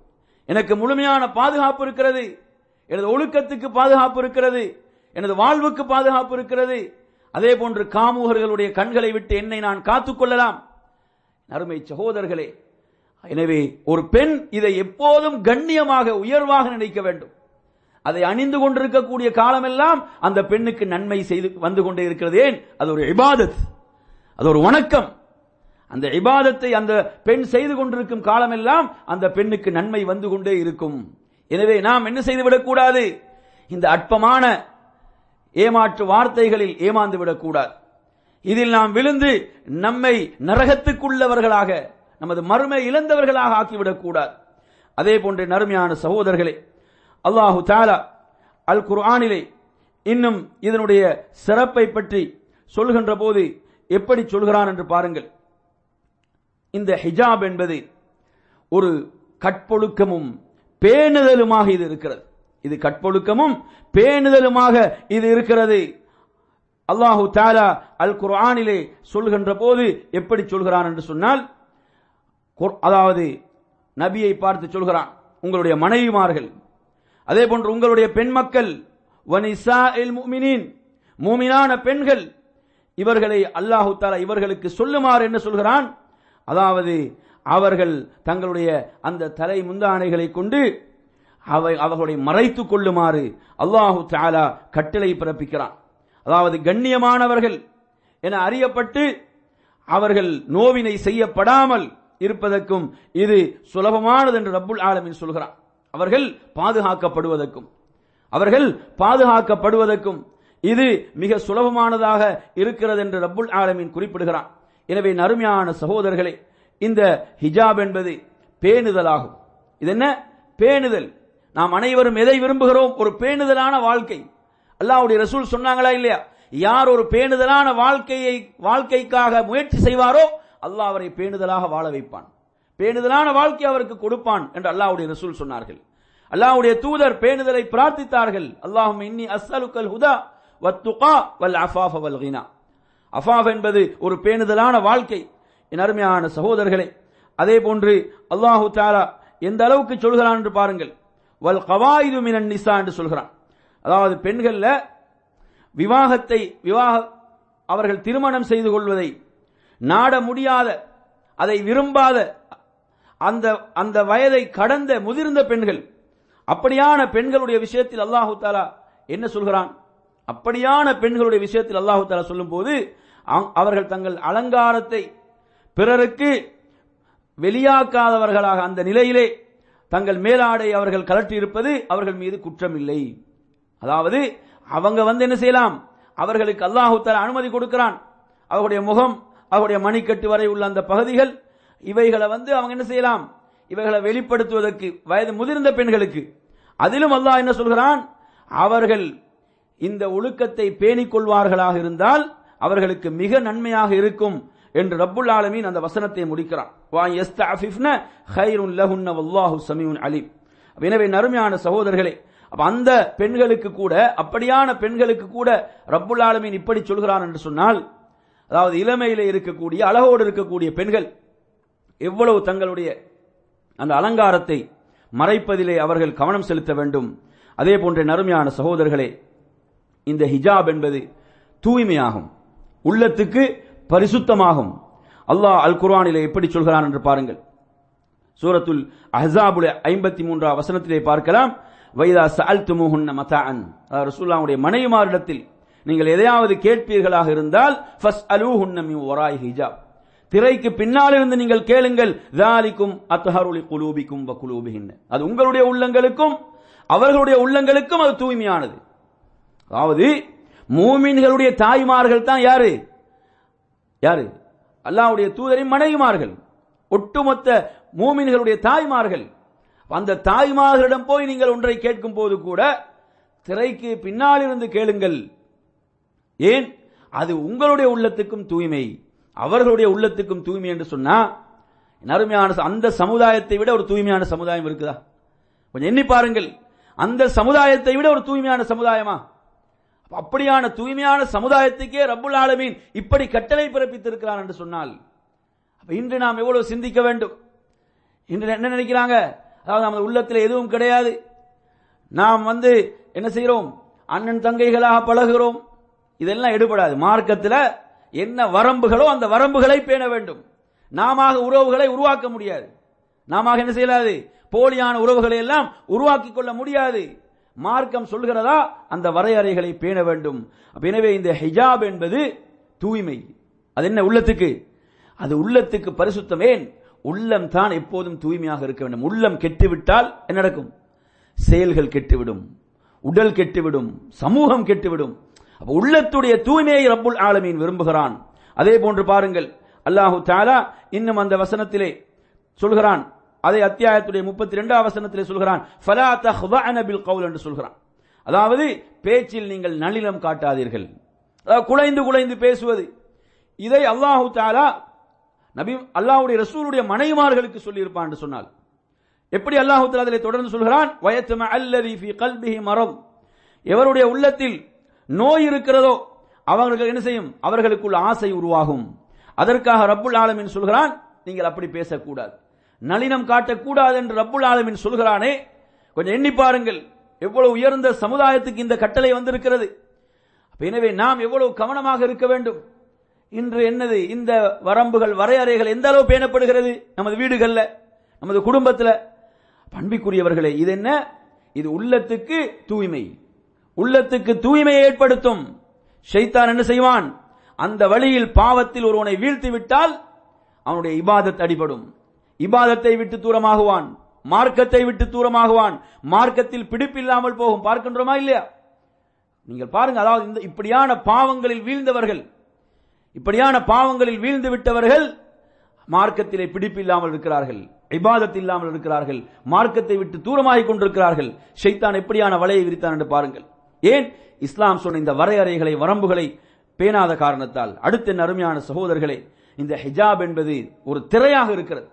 எனக்கு முழுமையான பாதுகாப்பு இருக்கிறது. எனது ஒழுக்கத்துக்கு பாதுகாப்பு இருக்கிறது. எனது வாழ்வுக்கு பாதுகாப்பு இருக்கிறது. அதே போன்று காமுகர்களுடைய கண்களை விட்டு என்னை நான் காத்துக் கொள்ளலாம். அருமை சகோதரர்களே எனவே ஒரு பெண் இதை எப்போதும் கண்ணியமாக உயர்வாக நினைக்க வேண்டும். அதை அணிந்து கொண்டிருக்கக்கூடிய காலமெல்லாம் அந்த பெண்ணுக்கு நன்மை செய்து வந்து கொண்டே இருக்கிறது. ஏன்? அது ஒரு இபாதத். அது ஒரு வணக்கம். அந்த இபாதத்தை அந்த பெண் செய்து கொண்டிருக்கும் காலமெல்லாம் அந்த பெண்ணுக்கு நன்மை வந்து கொண்டே இருக்கும். எனவே நாம் என்ன செய்துவிடக் கூடாது இந்த அற்பமான ஏமாற்று வார்த்தைகளில் ஏமாந்து விடக்கூடாது. இதில் நாம் விழுந்து நம்மை நரகத்துக்குள்ளவர்களாக நமது மறுமை இழந்தவர்களாக ஆக்கிவிடக்கூடாது. அதே போன்ற நறுமையான சகோதரர்களே அல்லாஹு தாலா அல் குர்ஆனிலே இன்னும் இதனுடைய சிறப்பை பற்றி சொல்கின்ற போது எப்படி சொல்கிறான் என்று பாருங்கள். இந்த ஹிஜாப் என்பது ஒரு கற்பொழுக்கமும் பேணுதலுமாக இது இருக்கிறது. இது கற்பொழுக்கமும் பேணுதலுமாக இது இருக்கிறது. அல்லாஹு தாலா அல் குர்ஆனிலே சொல்கின்ற போது எப்படி சொல்கிறான் என்று சொன்னால் அதாவது நபியை பார்த்து சொல்கிறான் உங்களுடைய மனைவிமார்கள் அதே போன்று உங்களுடைய பெண் மக்கள் மூமினான பெண்கள் இவர்களை அல்லாஹு தாலா இவர்களுக்கு சொல்லுமாறு என்ன சொல்கிறான். அதாவது அவர்கள் தங்களுடைய அந்த தலை முந்தானைகளை கொண்டு அவை அவர்களை மறைத்துக் கொள்ளுமாறு அல்லாஹு தாலா கட்டளை பிறப்பிக்கிறான். அதாவது கண்ணியமானவர்கள் என அறியப்பட்டு அவர்கள் நோவினை செய்யப்படாமல் இருப்பதற்கும் இது சுலபமானது என்று ரப்புல் ஆலமின் சொல்கிறான். அவர்கள் பாதுகாக்கப்படுவதற்கும் அவர்கள் பாதுகாக்கப்படுவதற்கும் இது மிக சுலபமானதாக இருக்கிறது என்று ரப்புல் ஆலமின் குறிப்பிடுகிறான். எனவே நறுமையான சகோதரர்களே இந்த ஹிஜாப் என்பது பேணுதலாகும். இது என்ன பேணுதல். நாம் அனைவரும் எதை விரும்புகிறோம்? ஒரு பேணுதலான வாழ்க்கை. அல்லாவுடைய ரசூல் சொன்னாங்களா இல்லையா? யார் ஒரு பேணுதலான வாழ்க்கையை வாழ்க்கைக்காக முயற்சி செய்வாரோ அல்லாஹ் அவரை பேணுதலாக வாழ வைப்பான். பேணுதலான வாழ்க்கை அவருக்கு கொடுப்பான் என்று அல்லாவுடைய ரசூல் சொன்னார்கள். அல்லாவுடைய தூதர் பேணுதலை பிரார்த்தித்தார்கள். அல்லாஹும் இன்னி அஸ்ஸலுக்கல் ஹுதா வத்துகா வல் அஃபாஃப வல் கினா. அஃபாஃப் என்பது ஒரு பேணுதலான வாழ்க்கை. என் அருமையான சகோதரர்களே அதே போன்று அல்லாஹு தாலா எந்த அளவுக்கு சொல்கிறான் என்று பாருங்கள். வல் கவாயுது மினன் நிசா என்று சொல்கிறான். அதாவது பெண்கள்ல விவாகத்தை விவாக அவர்கள் திருமணம் செய்து கொள்வதை நாட முடியாத அதை விரும்பாத அந்த அந்த வயதை கடந்த முதிர்ந்த பெண்கள் அப்படியான பெண்களுடைய விஷயத்தில் அல்லாஹு தாலா என்ன சொல்கிறான்? அப்படியான பெண்களுடைய விஷயத்தில் அல்லாஹு தாலா சொல்லும் போது அவர்கள் தங்கள் அலங்காரத்தை பிறருக்கு வெளியாக்காதவர்களாக அந்த நிலையிலே தங்கள் மேலாடை அவர்கள் கலட்டி இருப்பது அவர்கள் மீது குற்றம் இல்லை அதாவது அவங்க வந்து என்ன செய்யலாம்? அவர்களுக்கு அல்லாஹுத்தர அனுமதி கொடுக்கிறான். அவருடைய முகம் அவருடைய மணிக்கட்டு வரை உள்ள அந்த பகுதிகள் இவைகளை வந்து அவங்க என்ன செய்யலாம்? இவைகளை வெளிப்படுத்துவதற்கு வயது முதிர்ந்த பெண்களுக்கு. அதிலும் அல்லாஹ் என்ன சொல்கிறான்? அவர்கள் இந்த ஒழுக்கத்தை பேணிக் கொள்வார்களாக இருந்தால் அவர்களுக்கு மிக நன்மையாக இருக்கும் என்று ரப்புல் ஆலமீன் அந்த வசனத்தை முடிக்கிறான். அலிம். எனவே நறுமையான சகோதரர்களே அந்த பெண்களுக்கு கூட அப்படியான பெண்களுக்கு கூட ரப்புல் ஆலமீன் இப்படி சொல்கிறான் என்று சொன்னால் அதாவது இளமையிலே இருக்கக்கூடிய அழகோடு இருக்கக்கூடிய பெண்கள் எவ்வளவு தங்களுடைய அந்த அலங்காரத்தை மறைப்பதிலே அவர்கள் கவனம் செலுத்த வேண்டும். அதே போன்ற நறுமையான சகோதரர்களே இந்த ஹிஜாப் என்பது தூய்மையாகும். உள்ளத்துக்கு பரிசுத்தமாகும். அல்லாஹ் அல் குர்ஆனிலே எப்படி சொல்கிறான் என்று பாருங்கள். சூரத்துல் அஹ்ஸாபுல ஐம்பத்தி மூன்றாம் வசனத்திலே பார்க்கலாம். வைதா சஅல்துமுஹுன்ன மதாஅன். மதான் ரசூல்லாவுடைய மனைவிமாரிடத்தில் நீங்கள் எதையாவது கேட்பீர்களாக இருந்தால் ஃபஸ் அலூஹுன்னமி ஒராய் ஹிஜாப். திரைக்கு பின்னால் இருந்து நீங்கள் கேளுங்கள் தாலிக்கும் அத்தஹருளி குலூபிக்கும் வ குலூபிகின்ன அது உங்களுடைய உள்ளங்களுக்கும் அவர்களுடைய உள்ளங்களுக்கும் அது தூய்மையானது. அதாவது மூமின்களுடைய தாய்மார்கள் தான் யாரு? யாரு? அல்லாவுடைய தூதரின் மனைவிமார்கள். ஒட்டுமொத்த மூமின்களுடைய தாய்மார்கள். அந்த தாய்மார்களிடம் போய் நீங்கள் ஒன்றை கேட்கும் போது கூட திரைக்கு பின்னால் இருந்து கேளுங்கள். ஏன்? அது உங்களுடைய உள்ளத்துக்கும் தூய்மை. அவர்களுடைய உள்ளத்துக்கும் தூய்மை என்று சொன்னா அருமையான அந்த சமுதாயத்தை விட ஒரு தூய்மையான சமுதாயம் இருக்குதா? கொஞ்சம் எண்ணி பாருங்கள். அந்த சமுதாயத்தை விட ஒரு தூய்மையான சமுதாயமா? அப்படியான தூய்மையான சமுதாயத்துக்கே ரப்புல் ஆலமீன் இப்படி கட்டளை பிறப்பித்திருக்கிறான் என்று சொன்னால் இன்று நாம் எவ்வளவு சிந்திக்க வேண்டும்? இன்று என்ன நினைக்கிறாங்க? அதாவது நமது உள்ளத்தில் எதுவும் கிடையாது. நாம் வந்து என்ன செய்கிறோம்? அண்ணன் தங்கைகளாக பழகுகிறோம். இதெல்லாம் எடுபடாது. மார்க்கத்தில் என்ன வரம்புகளோ அந்த வரம்புகளை பேண வேண்டும். நாம உறவுகளை உருவாக்க முடியாது. நாம என்ன செய்யலாது? போலியான உறவுகளை எல்லாம் உருவாக்கி கொள்ள முடியாது. மார்க்கம் சொல்கிறதா அந்த வரையறைகளை பேண வேண்டும். எனவே இந்த ஹிஜாப் என்பது தூய்மை. அது என்ன உள்ளத்துக்கு? அது உள்ளத்துக்கு பரிசுத்தம். ஏன்? உள்ளம் தான் எப்போதும் தூய்மையாக இருக்க வேண்டும். உள்ளம் கெட்டுவிட்டால் என்ன நடக்கும்? செயல்கள் கெட்டுவிடும். உடல் கெட்டுவிடும். சமூகம் கெட்டுவிடும். அப்ப உள்ளத்துடைய தூய்மையை ரப்புல் ஆலமீன் விரும்புகிறான். அதே போன்று பாருங்கள். அல்லாஹு தாலா இன்னும் அந்த வசனத்திலே சொல்கிறான். அதை அத்தியாயத்துடைய முப்பத்தி ரெண்டாம் வசனத்திலே சொல்கிறான் ஃபலா தஹ்தஅன பில் கவுல் என்று சொல்கிறான். அதாவது பேச்சில் நீங்கள் நளினம் காட்டாதீர்கள். அதாவது குலைந்து குலைந்து பேசுவது. இதை அல்லாஹு தாலா நபி அல்லாஹுடைய ரசூலுடைய மனைவிமார்களுக்கு சொல்லியிருப்பான் என்று சொன்னால். எப்படி அல்லாஹு தாலா அதில் தொடர்ந்து சொல்கிறான்? வயத்தும அல்லதி ஃபி கல்பிஹி மரம் எவருடைய உள்ளத்தில் நோய் இருக்கிறதோ அவர்கள் என்ன செய்யும்? அவர்களுக்குள் ஆசை உருவாகும். அதற்காக ரப்புல் ஆலமின் சொல்கிறான் நீங்கள் அப்படி பேசக்கூடாது. நளினம் காட்டக்கூடாது என்று ரப்புல் ஆலமின் சொல்கிறானே கொஞ்சம் எண்ணி பாருங்கள். எவ்வளவு உயர்ந்த சமுதாயத்துக்கு இந்த கட்டளை வந்திருக்கிறது. எனவே நாம் எவ்வளவு கவனமாக இருக்க வேண்டும்? இன்று என்னது? இந்த வரம்புகள் வரையறைகள் எந்த அளவு பேணப்படுகிறது? நமது வீடுகள்ல நமது குடும்பத்தில். பண்பிக்குரியவர்களே இது என்ன? இது உள்ளத்துக்கு தூய்மை. உள்ளத்துக்கு தூய்மையை ஏற்படுத்தும். ஷைத்தான் என்ன செய்வான்? அந்த வழியில் பாவத்தில் ஒருவனை வீழ்த்தி விட்டால் அவனுடைய இபாதத் அடிபடும். இபாதத்தை விட்டு தூரமாகுவான் மார்க்கத்தை விட்டு தூரமாகுவான் மார்க்கத்தில் பிடிப்பில்லாமல் போகும். பார்க்கின்றோமா இல்லையா? நீங்கள் பாருங்க அதாவது இந்த இப்படியான பாவங்களில் வீழ்ந்தவர்கள் இப்படியான பாவங்களில் வீழ்ந்து விட்டவர்கள் மார்க்கத்திலே பிடிப்பில்லாமல் இருக்கிறார்கள் இபாதத் இல்லாமல் இருக்கிறார்கள் மார்க்கத்தை விட்டு தூரமாகிக் கொண்டிருக்கிறார்கள். ஷைத்தான் எப்படியான வலையை விரித்தான் என்று பாருங்கள். ஏன்? இஸ்லாம் சொன்ன இந்த வரையறைகளை வரம்புகளை பேணாத காரணத்தால். அடுத்த அருமையான சகோதரர்களே இந்த ஹிஜாப் என்பது ஒரு திரையாக இருக்கிறது.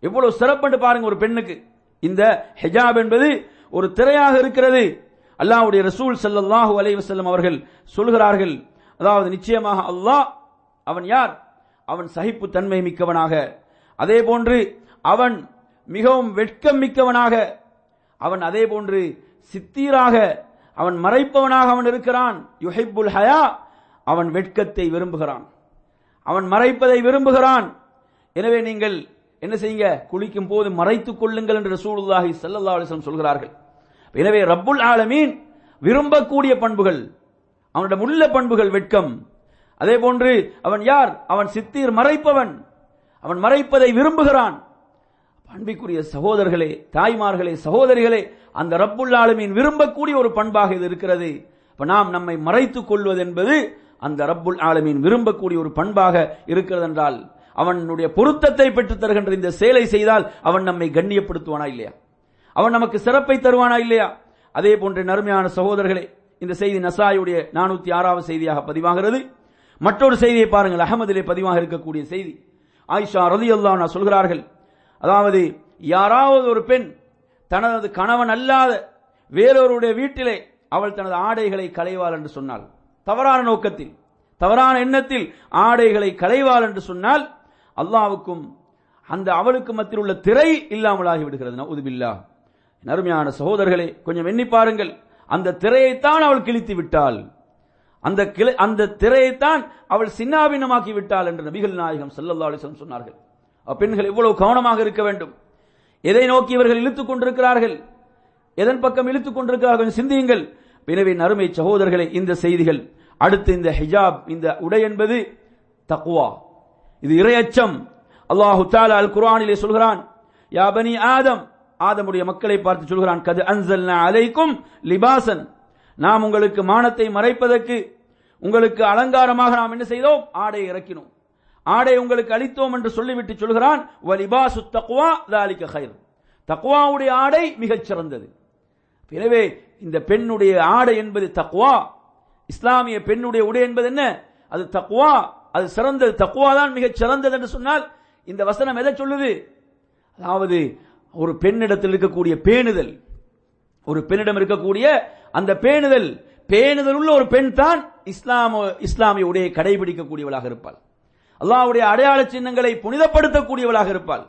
எவ்வளவு சிறப்பு பாருங்க ஒரு பெண்ணுக்கு. இந்த ஹிஜாப் என்பது ஒரு திரையாக இருக்கிறது. அல்லாஹுடைய ரசூல் ஸல்லல்லாஹு அலைவசல்லம் அவர்கள் சொல்கிறார்கள். அதாவது நிச்சயமாக அல்லாஹ் அவன் யார்? அவன் சகிப்பு தன்மை மிக்கவனாக. அதே போன்று அவன் மிகவும் வெட்கம் மிக்கவனாக. அவன் அதே போன்று சித்தீராக. அவன் மறைப்பவனாக அவன் இருக்கிறான். யுஹைபுல் ஹயா அவன் வெட்கத்தை விரும்புகிறான். அவன் மறைப்பதை விரும்புகிறான். எனவே நீங்கள் என்ன செய்யுங்க? குளிக்கும் போது மறைத்துக் கொள்ளுங்கள் என்று ரசூலுல்லாஹி ஸல்லல்லாஹு அலிஸ்லம் சொல்கிறார்கள். எனவே ரப்புல் ஆலமீன் விரும்பக்கூடிய பண்புகள் அவனிடம் உள்ள பண்புகள் வெட்கம். அதே போன்று அவன் யார்? அவன் சித்தீர் மறைப்பவன். அவன் மறைப்பதை விரும்புகிறான். அன்பிற்குரிய சகோதரர்களே தாய்மார்களே சகோதரிகளே அந்த ரப்புல் ஆலமீன் விரும்பக்கூடிய ஒரு பண்பாக இது இருக்கிறது. இப்ப நாம் நம்மை மறைத்துக் கொள்வது என்பது அந்த ரப்புல் ஆலமீன் விரும்பக்கூடிய ஒரு பண்பாக இருக்கிறது என்றால் அவனுடைய பொருத்தத்தை பெற்றுத் தருகின்ற இந்த செயலை செய்தால் அவன் நம்மை கண்ணியப்படுத்துவானா இல்லையா? அவன் நமக்கு சிறப்பை தருவானா இல்லையா? அதே போன்ற நறுமையான சகோதரர்களே இந்த செய்தி நசாயுடைய நானூத்தி ஆறாவது செய்தியாக பதிவாகிறது. மற்றொரு செய்தியை பாருங்கள் அகமதிலே பதிவாக இருக்கக்கூடிய செய்தி. ஆயிஷா ரதி சொல்கிறார்கள் அதாவது யாராவது ஒரு பெண் தனது கணவன் அல்லாத வேறொருடைய வீட்டிலே அவள் தனது ஆடைகளை களைவாள் என்று சொன்னாள் தவறான நோக்கத்தில் தவறான எண்ணத்தில் ஆடைகளை களைவாள் என்று சொன்னால் அல்லாவுக்கும் அந்த அவளுக்கு மத்தியில் உள்ள திரை இல்லாமலாகி விடுகிறது. நவுதுபில்லா நறுமையான சகோதரர்களே கொஞ்சம் எண்ணி பாருங்கள். அந்த திரையைத்தான் அவள் கிழித்து விட்டாள். அந்த கிளை அந்த திரையைத்தான் அவள் சின்னாபின்னமாக்கி விட்டாள் என்று நபிகள் நாயகம் செல்லல்லா சொன்னார்கள். பெண்கள் எவ்வளவு கவனமாக இருக்க வேண்டும்? எதை நோக்கி இவர்கள் இழுத்துக் கொண்டிருக்கிறார்கள்? எதன் பக்கம் இழுத்துக் கொண்டிருக்கிறார்கள் சிந்தியுங்கள். எனவே நறுமை சகோதரர்களை இந்த செய்திகள் அடுத்து இந்த ஹிஜாப் இந்த உடை என்பது தக்குவா இது இரையச்சம். அல்லாஹு தாலா அல் குரானிலே சொல்கிறான் யாபனி ஆதம். ஆதமுடைய மக்களை பார்த்து சொல்கிறான் கது அன்சல் அலைக்கும் லிபாசன். நாம் உங்களுக்கு மானத்தை மறைப்பதற்கு உங்களுக்கு அலங்காரமாக நாம் என்ன செய்தோம்? ஆடை இறக்கினோம். ஆடை உங்களுக்கு அளித்தோம் என்று சொல்லிவிட்டு சொல்கிறான் வலிபாசு தக்குவா தாலிக ஹைர் தக்குவாவுடைய ஆடை மிகச் சிறந்தது. எனவே இந்த பெண்ணுடைய ஆடை என்பது தக்குவா இஸ்லாமிய பெண்ணுடைய உடை என்பது என்ன? அது தக்குவா அது சிறந்தது தக்குவாதான் மிகச் சிறந்தது என்று சொன்னால் இந்த வசனம் எதை சொல்லுது? அதாவது ஒரு பெண்ணிடத்தில் இருக்கக்கூடிய பேணுதல். ஒரு பெண்ணிடம் இருக்கக்கூடிய அந்த பேணுதல். பேணுதல் உள்ள ஒரு பெண் தான் இஸ்லாம இஸ்லாமிய உடையை கடைபிடிக்கக்கூடியவளாக இருப்பாள். அல்லாவுடைய அடையாள சின்னங்களை புனிதப்படுத்தக்கூடியவளாக இருப்பாள்.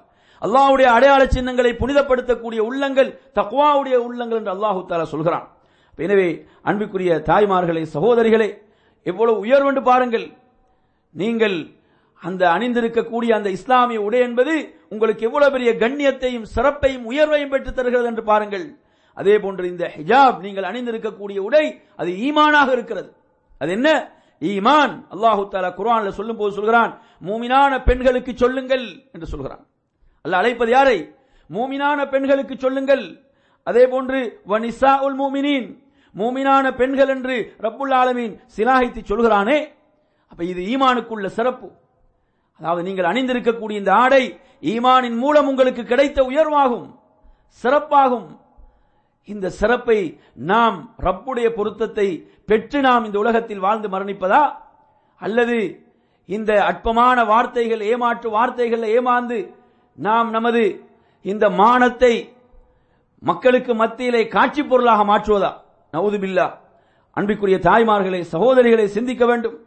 அல்லாவுடைய அடையாள சின்னங்களை புனிதப்படுத்தக்கூடிய உள்ளங்கள் தக்வாவுடைய உள்ளங்கள் என்று அல்லாஹு தாலா சொல்கிறான். எனவே அன்புக்குரிய தாய்மார்களே சகோதரிகளே எவ்வளவு உயர்வென்று பாருங்கள். நீங்கள் அந்த அணிந்திருக்கக்கூடிய அந்த இஸ்லாமிய உடை என்பது உங்களுக்கு எவ்வளவு பெரிய கண்ணியத்தையும் சிறப்பையும் உயர்வையும் பெற்றுத் தருகிறது என்று பாருங்கள். அதே போன்று இந்த ஹிஜாப் நீங்கள் அணிந்திருக்கக்கூடிய உடை அது ஈமானாக இருக்கிறது. அது என்ன? ஈமான். அல்லாஹு தாலா குரான்ல சொல்லும் போது சொல்கிறான் மூமினான பெண்களுக்கு சொல்லுங்கள் என்று சொல்கிறான். அல்ல அழைப்பது யாரை? மூமினான பெண்களுக்கு சொல்லுங்கள் அதே போன்று வனிசா உல் மூமினின் மூமினான பெண்கள் என்று ரப்புல் ஆலமீன் சிலாகித்து சொல்கிறானே அப்ப இது ஈமானுக்குள்ள சிறப்பு. அதாவது நீங்கள் அணிந்திருக்கக்கூடிய இந்த ஆடை ஈமானின் மூலம் உங்களுக்கு கிடைத்த உயர்வாகும் சிறப்பாகும். இந்த சிறப்பை நாம் ரப்புடைய பொருத்தத்தை பெற்று நாம் இந்த உலகத்தில் வாழ்ந்து மரணிப்பதா? அல்லது இந்த அற்பமான வார்த்தைகள் ஏமாற்று வார்த்தைகள் ஏமாந்து நாம் நமது இந்த மானத்தை மக்களுக்கு மத்தியிலே காட்சி பொருளாக மாற்றுவதா? நவுதுபில்லா. அன்பிற்குரிய தாய்மார்களை சகோதரிகளை சிந்திக்க வேண்டும்.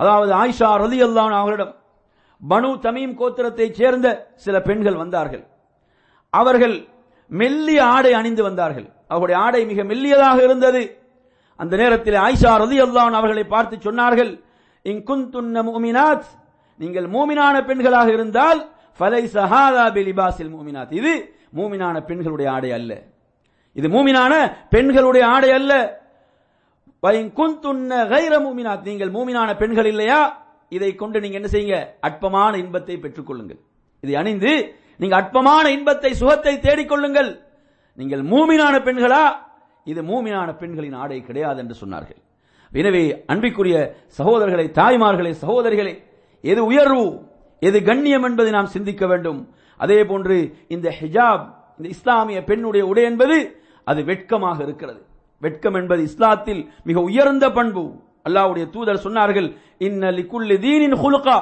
அதாவது ஆயிஷா ரலி அல்லான் அவர்களிடம் பனு தமீம் கோத்திரத்தைச் சேர்ந்த சில பெண்கள் வந்தார்கள். அவர்கள் மெல்லிய ஆடை அணிந்து வந்தார்கள். அவருடைய ஆடை மிக மெல்லியதாக இருந்தது. அந்த நேரத்தில் ஆயிஷா ரதி அல்லான் அவர்களை பார்த்து சொன்னார்கள் இங்குந்துன்ன மூமினாத் நீங்கள் மூமினான பெண்களாக இருந்தால் ஃபலை சஹாதா பிலிபாசில் மூமினாத். இது மூமினான பெண்களுடைய ஆடை அல்ல. இது மூமினான பெண்களுடைய ஆடை அல்ல. மூமினாத் நீங்கள் மூமினான பெண்கள் இல்லையா? இதை கொண்டு நீங்க என்ன செய்யுங்க? அற்பமான இன்பத்தை பெற்றுக் கொள்ளுங்கள். இதை அணிந்து நீங்க அற்பமான இன்பத்தை சுகத்தை தேடிக்கொள்ளுங்கள் நீங்கள் மூமினான பெண்களா? இது மூமினான பெண்களின் ஆடை கிடையாது என்று சொன்னார்கள். எனவே அன்பிற்குரிய சகோதரர்களை தாய்மார்களே சகோதரிகளே எது உயர்வு எது கண்ணியம் என்பதை நாம் சிந்திக்க வேண்டும். அதே போன்று இந்த ஹிஜாப் இந்த இஸ்லாமிய பெண்ணுடைய உடை என்பது அது வெட்கமாக இருக்கிறது. வெட்கம் என்பது இஸ்லாத்தில் மிக உயர்ந்த பண்பு. அல்லாவுடைய தூதர் சொன்னார்கள் இன்னலிக்குள்ளி தீனின் ஹுலுகா.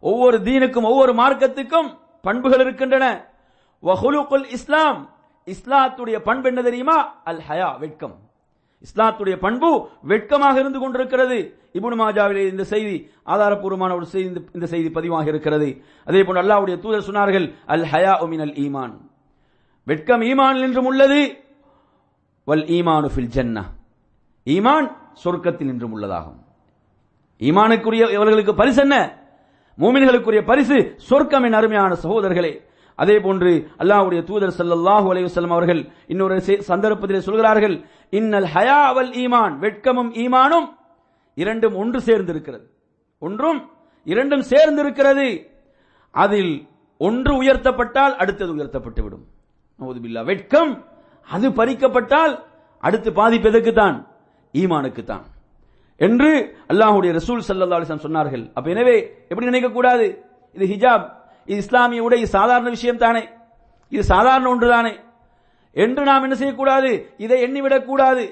ஒவ்வொரு தீனுக்கும் ஒவ்வொரு மார்க்கத்துக்கும் பண்புகள் இருக்கின்றன. வஹுலுகுல் இஸ்லாம் இஸ்லாத்துடைய பண்பு என்ன தெரியுமா? அல் ஹயா வெட்கம். இஸ்லாத்துடைய பண்பு வெட்கமாக இருந்து கொண்டிருக்கிறது. இபுனு மாஜாவிலே இந்த செய்தி ஆதாரப்பூர்வமான ஒரு செய்தி இந்த செய்தி பதிவாக இருக்கிறது. அதே போன்று அல்லாவுடைய தூதர் சொன்னார்கள் அல் ஹயா உமின் அல் ஈமான். வெட்கம் ஈமான் என்றும் உள்ளது. வல் ஈமானு ஃபில் ஜன்னா ஈமான் சொர்க்கத்தில் நின்றும் உள்ளதாகும். ஈமானுக்குரிய இவர்களுக்கு பரிசு என்ன? மூமின்களுக்குரிய பரிசு சொர்க்கம் என் அருமையான சகோதரர்களே. அதே போன்று அல்லாஹ்வுடைய தூதர் ஸல்லல்லாஹு அலைஹி வஸல்லம் அவர்கள் இன்னொரு சந்தர்ப்பத்திலே சொல்கிறார்கள் இன்னல் ஹயா வல் ஈமான். வெட்கமும் ஈமானும் இரண்டும் ஒன்று சேர்ந்து இருக்கிறது ஒன்றும் இரண்டும் சேர்ந்து இருக்கிறது அதில் ஒன்று உயர்த்தப்பட்டால் அடுத்தது உயர்த்தப்பட்டு விடும் வெட்கம் அது பறிக்கப்பட்டால் அடுத்து பாதிப்பு எதற்கு தான் ஈமானுக்கு தான் என்று அல்லாஹ்வுடைய ரசூல் சல்லா சொன்னார்கள். அப்ப எனவே எப்படி நினைக்க கூடாது? இது ஹிஜாப் இது இஸ்லாமிய உடை சாதாரண விஷயம் தானே. இது சாதாரண ஒன்று தானே. என்று நாம் என்ன செய்யக்கூடாது? இதை எண்ணிவிடக் கூடாது.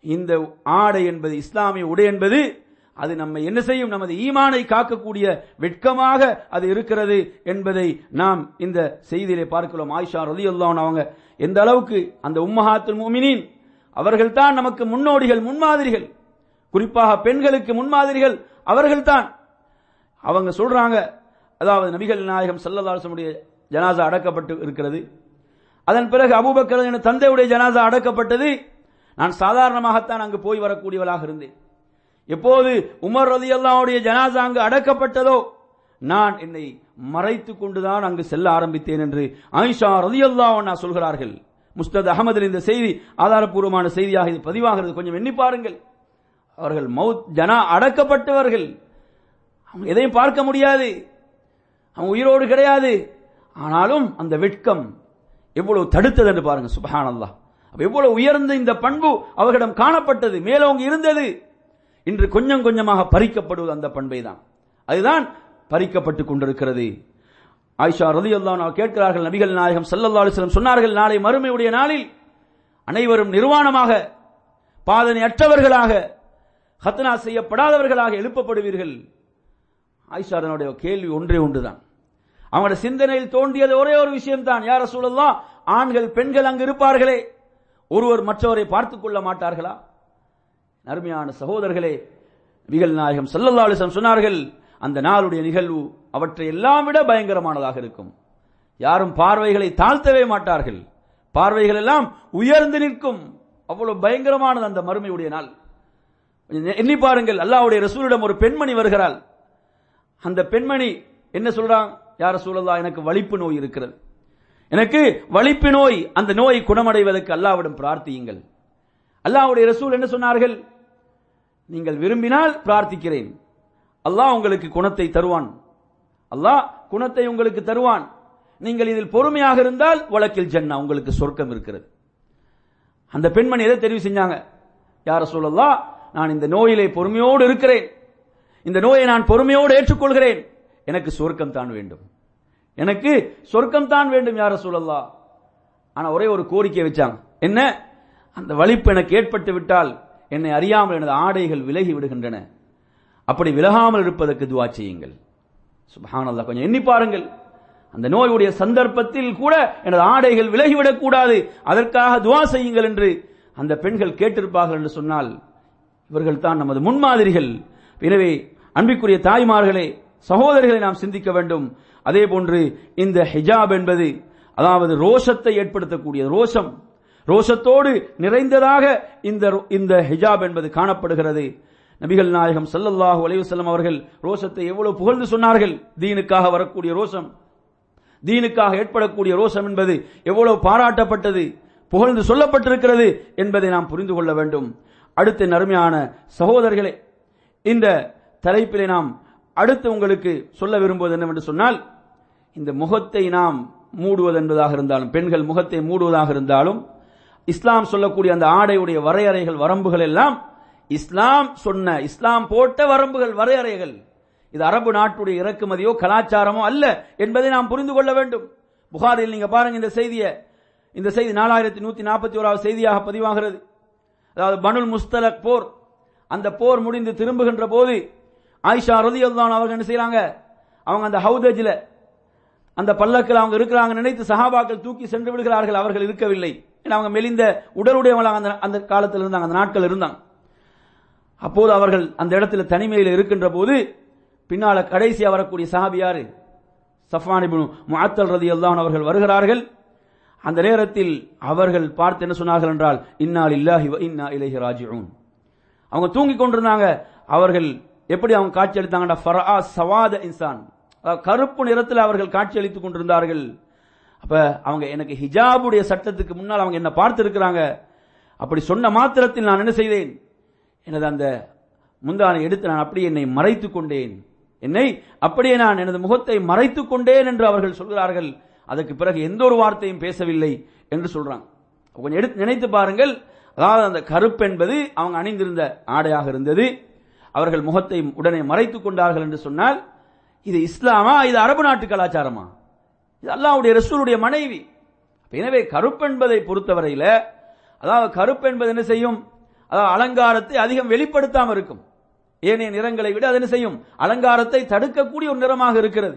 இந்த ஆடை என்பது இஸ்லாமிய உடை என்பது அது நம்ம என்ன செய்யும்? நமது ஈமானை காக்கக்கூடிய வெட்கமாக அது இருக்கிறது என்பதை நாம் இந்த செய்தியிலே பார்க்கிறோம். ஆயிஷா ரலியல்லாஹு அவங்க எந்த அளவுக்கு அந்த உம்மஹாத்துல் மோமினின் அவர்கள்தான் நமக்கு முன்னோடிகள் முன்மாதிரிகள். குறிப்பாக பெண்களுக்கு முன்மாதிரிகள் அவர்கள்தான். அவங்க சொல்றாங்க அதாவது நபிகள் நாயகம் சல்லல்லாஹுடைய ஜனாசா அடக்கப்பட்டு இருக்கிறது. அதன் பிறகு அபூபக்கர் என தந்தையுடைய ஜனாசா அடக்கப்பட்டது. நான் சாதாரணமாகத்தான் அங்கு போய் வரக்கூடியவளாக இருந்தேன். எப்போது உமர் ரதி அல்லாவுடைய ஜனாசா அங்கு அடக்கப்பட்டதோ நான் என்னை மறைத்து கொண்டுதான் அங்கு செல்ல ஆரம்பித்தேன் என்று ஆயிஷா ரதியல்லா நான் சொல்கிறார்கள். முஸ்தத் அகமதில் இந்த செய்தி ஆதாரப்பூர்வமான செய்தியாக இது பதிவாகிறது. கொஞ்சம் எண்ணி பாருங்கள். அவர்கள் மவுத் ஜனா அடக்கப்பட்டவர்கள். அவங்க எதையும் பார்க்க முடியாது. அவங்க உயிரோடு கிடையாது. ஆனாலும் அந்த வெட்கம் எவ்வளவு தடுத்தது என்று பாருங்க சுபஹானல்லா எவ்வளவு உயர்ந்த இந்த பண்பு அவர்களிடம் காணப்பட்டது. மேலோங்கி இருந்தது. இன்று கொஞ்சம் கொஞ்சமாக பறிக்கப்படுவது அந்த பண்பை தான் அதுதான் பறிக்கப்பட்டு கொண்டிருக்கிறது. ஆயிஷா ரலி அல்லா கேட்கிறார்கள் நபிகள் நாயகம் சல்லல்லா அலிஸ்லம் சொன்னார்கள் நாளை மறுமையுடைய நாளில் அனைவரும் நிர்வாணமாக பாதனை அற்றவர்களாக ஹத்னா செய்யப்படாதவர்களாக எழுப்பப்படுவீர்கள். ஆயிஷா அதனுடைய கேள்வி ஒன்றே ஒன்றுதான். அவங்களோட சிந்தனையில் தோன்றியது ஒரே ஒரு விஷயம்தான். யார சூழல்லாம் ஆண்கள் பெண்கள் அங்கு இருப்பார்களே ஒருவர் மற்றவரை பார்த்துக் கொள்ள மாட்டார்களா? அருமையான சகோதரர்களே மிகல் நாயகம் சல்லல்லா அலிஸ்லம் சொன்னார்கள் அந்த நாளுடைய நிகழ்வு அவற்றை எல்லாம் விட பயங்கரமானதாக இருக்கும். யாரும் பார்வைகளை தாழ்த்தவே மாட்டார்கள். பார்வைகள் எல்லாம் உயர்ந்து நிற்கும். அவ்வளவு பயங்கரமானது அந்த மறுமையுடைய நாள். எண்ணி பாருங்கள் அல்லாவுடைய ரசூலிடம் ஒரு பெண்மணி வருகிறாள். அந்த பெண்மணி என்ன சொல்றான்? யார சூழலா எனக்கு வலிப்பு நோய் இருக்கிறது. எனக்கு வலிப்பு நோய் அந்த நோயை குணமடைவதற்கு அல்லாவிடம் பிரார்த்தியுங்கள். அல்லாவுடைய ரசூல் என்ன சொன்னார்கள்? நீங்கள் விரும்பினால் பிரார்த்திக்கிறேன். அல்லாஹ் உங்களுக்கு குணத்தை தருவான். அல்லாஹ் குணத்தை உங்களுக்கு தருவான். நீங்கள் இதில் பொறுமையாக இருந்தால் வழக்கில் ஜன்னா உங்களுக்கு சொர்க்கம் இருக்கிறது. அந்த பெண்மணி எதை தெரிவு செஞ்சாங்க? யார சொல்லலாம் நான் இந்த நோயிலே பொறுமையோடு இருக்கிறேன். இந்த நோயை நான் பொறுமையோடு ஏற்றுக்கொள்கிறேன். எனக்கு சொர்க்கம் தான் வேண்டும். எனக்கு சொர்க்கம் தான் வேண்டும் யார சொல்லலா ஆனா ஒரே ஒரு கோரிக்கை வச்சாங்க. என்ன? அந்த வலிப்பு எனக்கு ஏற்பட்டு விட்டால் என்னை அறியாமல் எனது ஆடைகள் விலகி விடுகின்றன. அப்படி விலகாமல் இருப்பதற்கு துவா செய்யுங்கள். சுபஹானல்லா கொஞ்சம் எண்ணி பாருங்கள். அந்த நோயுடைய சந்தர்ப்பத்தில் கூட எனது ஆடைகள் விலகிவிடக் கூடாது. அதற்காக துவா செய்யுங்கள் என்று அந்த பெண்கள் கேட்டிருப்பார்கள் என்று சொன்னால் இவர்கள் தான் நமது முன்மாதிரிகள். எனவே அன்பிற்குரிய தாய்மார்களே சகோதரிகளை நாம் சிந்திக்க வேண்டும். அதே போன்று இந்த ஹிஜாப் என்பது அதாவது ரோஷத்தை ஏற்படுத்தக்கூடிய ரோஷம். ரோஷத்தோடு நிறைந்ததாக இந்த இந்த ஹிஜாப் என்பது காணப்படுகிறது. நபிகள் நாயகம் சல்லல்லாஹு அலைவசல்லம் அவர்கள் ரோஷத்தை எவ்வளவு புகழ்ந்து சொன்னார்கள்? தீனுக்காக வரக்கூடிய ரோஷம். தீனுக்காக ஏற்படக்கூடிய ரோஷம் என்பது எவ்வளவு பாராட்டப்பட்டது புகழ்ந்து சொல்லப்பட்டிருக்கிறது என்பதை நாம் புரிந்து கொள்ள வேண்டும். அடுத்த நறுமையான சகோதரர்களே இந்த தலைப்பிலே நாம் அடுத்து உங்களுக்கு சொல்ல விரும்புவது என்னவென்று சொன்னால் இந்த முகத்தை நாம் மூடுவது என்பதாக இருந்தாலும் பெண்கள் முகத்தை மூடுவதாக இருந்தாலும் இஸ்லாம் சொல்லக்கூடிய அந்த ஆடையுடைய வரையறைகள் வரம்புகள் எல்லாம் இஸ்லாம் சொன்ன இஸ்லாம் போட்ட வரம்புகள் வரையறைகள். இது அரபு நாட்டுடைய இறக்குமதியோ கலாச்சாரமோ அல்ல என்பதை நாம் புரிந்து கொள்ள வேண்டும். புகாரில் நீங்க பாருங்க இந்த செய்தியை. இந்த செய்தி நாலாயிரத்தி நூத்தி நாற்பத்தி ஓராவது செய்தியாக பதிவாகிறது. அதாவது பனுல் முஸ்தலக் போர். அந்த போர் முடிந்து திரும்புகின்ற போது ஆயிஷா ரதி அவர்கள் என்ன செய்யறாங்க அவங்க அந்த ஹவுதஜில் அந்த பல்லக்கில் அவங்க இருக்கிறாங்க நினைத்து சஹாபாக்கள் தூக்கி சென்று விடுகிறார்கள். அவர்கள் இருக்கவில்லை. ஏன்னா அவங்க மெலிந்த உடலுடையவங்களாக அந்த அந்த காலத்தில் இருந்தாங்க அந்த நாட்கள் இருந்தாங்க. அப்போது அவர்கள் அந்த இடத்துல தனிமையில் இருக்கின்ற போது பின்னால கடைசியா வரக்கூடிய சஹாபியாரு யாரு? சஃபான் முஅத்தல் ரதி அல்லான் அவர்கள் வருகிறார்கள். அந்த நேரத்தில் அவர்கள் பார்த்து என்ன சொன்னார்கள் என்றால் இன்னால் இல்லாஹி இன்னா இலகி ராஜிஊன். அவங்க தூங்கி கொண்டிருந்தாங்க. அவர்கள் எப்படி அவங்க காட்சி அளித்தாங்கடா? ஃபரா சவாத இன்சான். கருப்பு நிறத்தில் அவர்கள் காட்சி அளித்துக் கொண்டிருந்தார்கள். அப்ப அவங்க எனக்கு ஹிஜாபுடைய சட்டத்துக்கு முன்னால் அவங்க என்ன பார்த்து இருக்கிறாங்க அப்படி சொன்ன மாத்திரத்தில் நான் என்ன செய்தேன்? எனது அந்த முந்தானை எடுத்து நான் அப்படியே என்னை மறைத்துக் கொண்டேன். என்னை அப்படியே நான் எனது முகத்தை மறைத்துக் கொண்டேன் என்று அவர்கள் சொல்கிறார்கள். அதற்கு பிறகு எந்த ஒரு வார்த்தையும் பேசவில்லை என்று சொல்றாங்க கொஞ்சம் எடுத்து நினைத்து பாருங்கள். அதாவது அந்த கருப்பு என்பது அவங்க அணிந்திருந்த ஆடையாக இருந்தது. அவர்கள் முகத்தை உடனே மறைத்துக் கொண்டார்கள் என்று சொன்னால் இது இஸ்லாமா? இது அரபு நாட்டு கலாச்சாரமா? இது அல்லாவுடைய ரசூலுடைய மனைவி. எனவே கருப்பு என்பதை பொறுத்தவரையில அதாவது கருப்பு என்பது என்ன செய்யும்? அதாவது அலங்காரத்தை அதிகம் வெளிப்படுத்தாமல் இருக்கும். ஏனைய நிறங்களை விட அது செய்யும்? அலங்காரத்தை தடுக்கக்கூடிய ஒரு நிறமாக இருக்கிறது.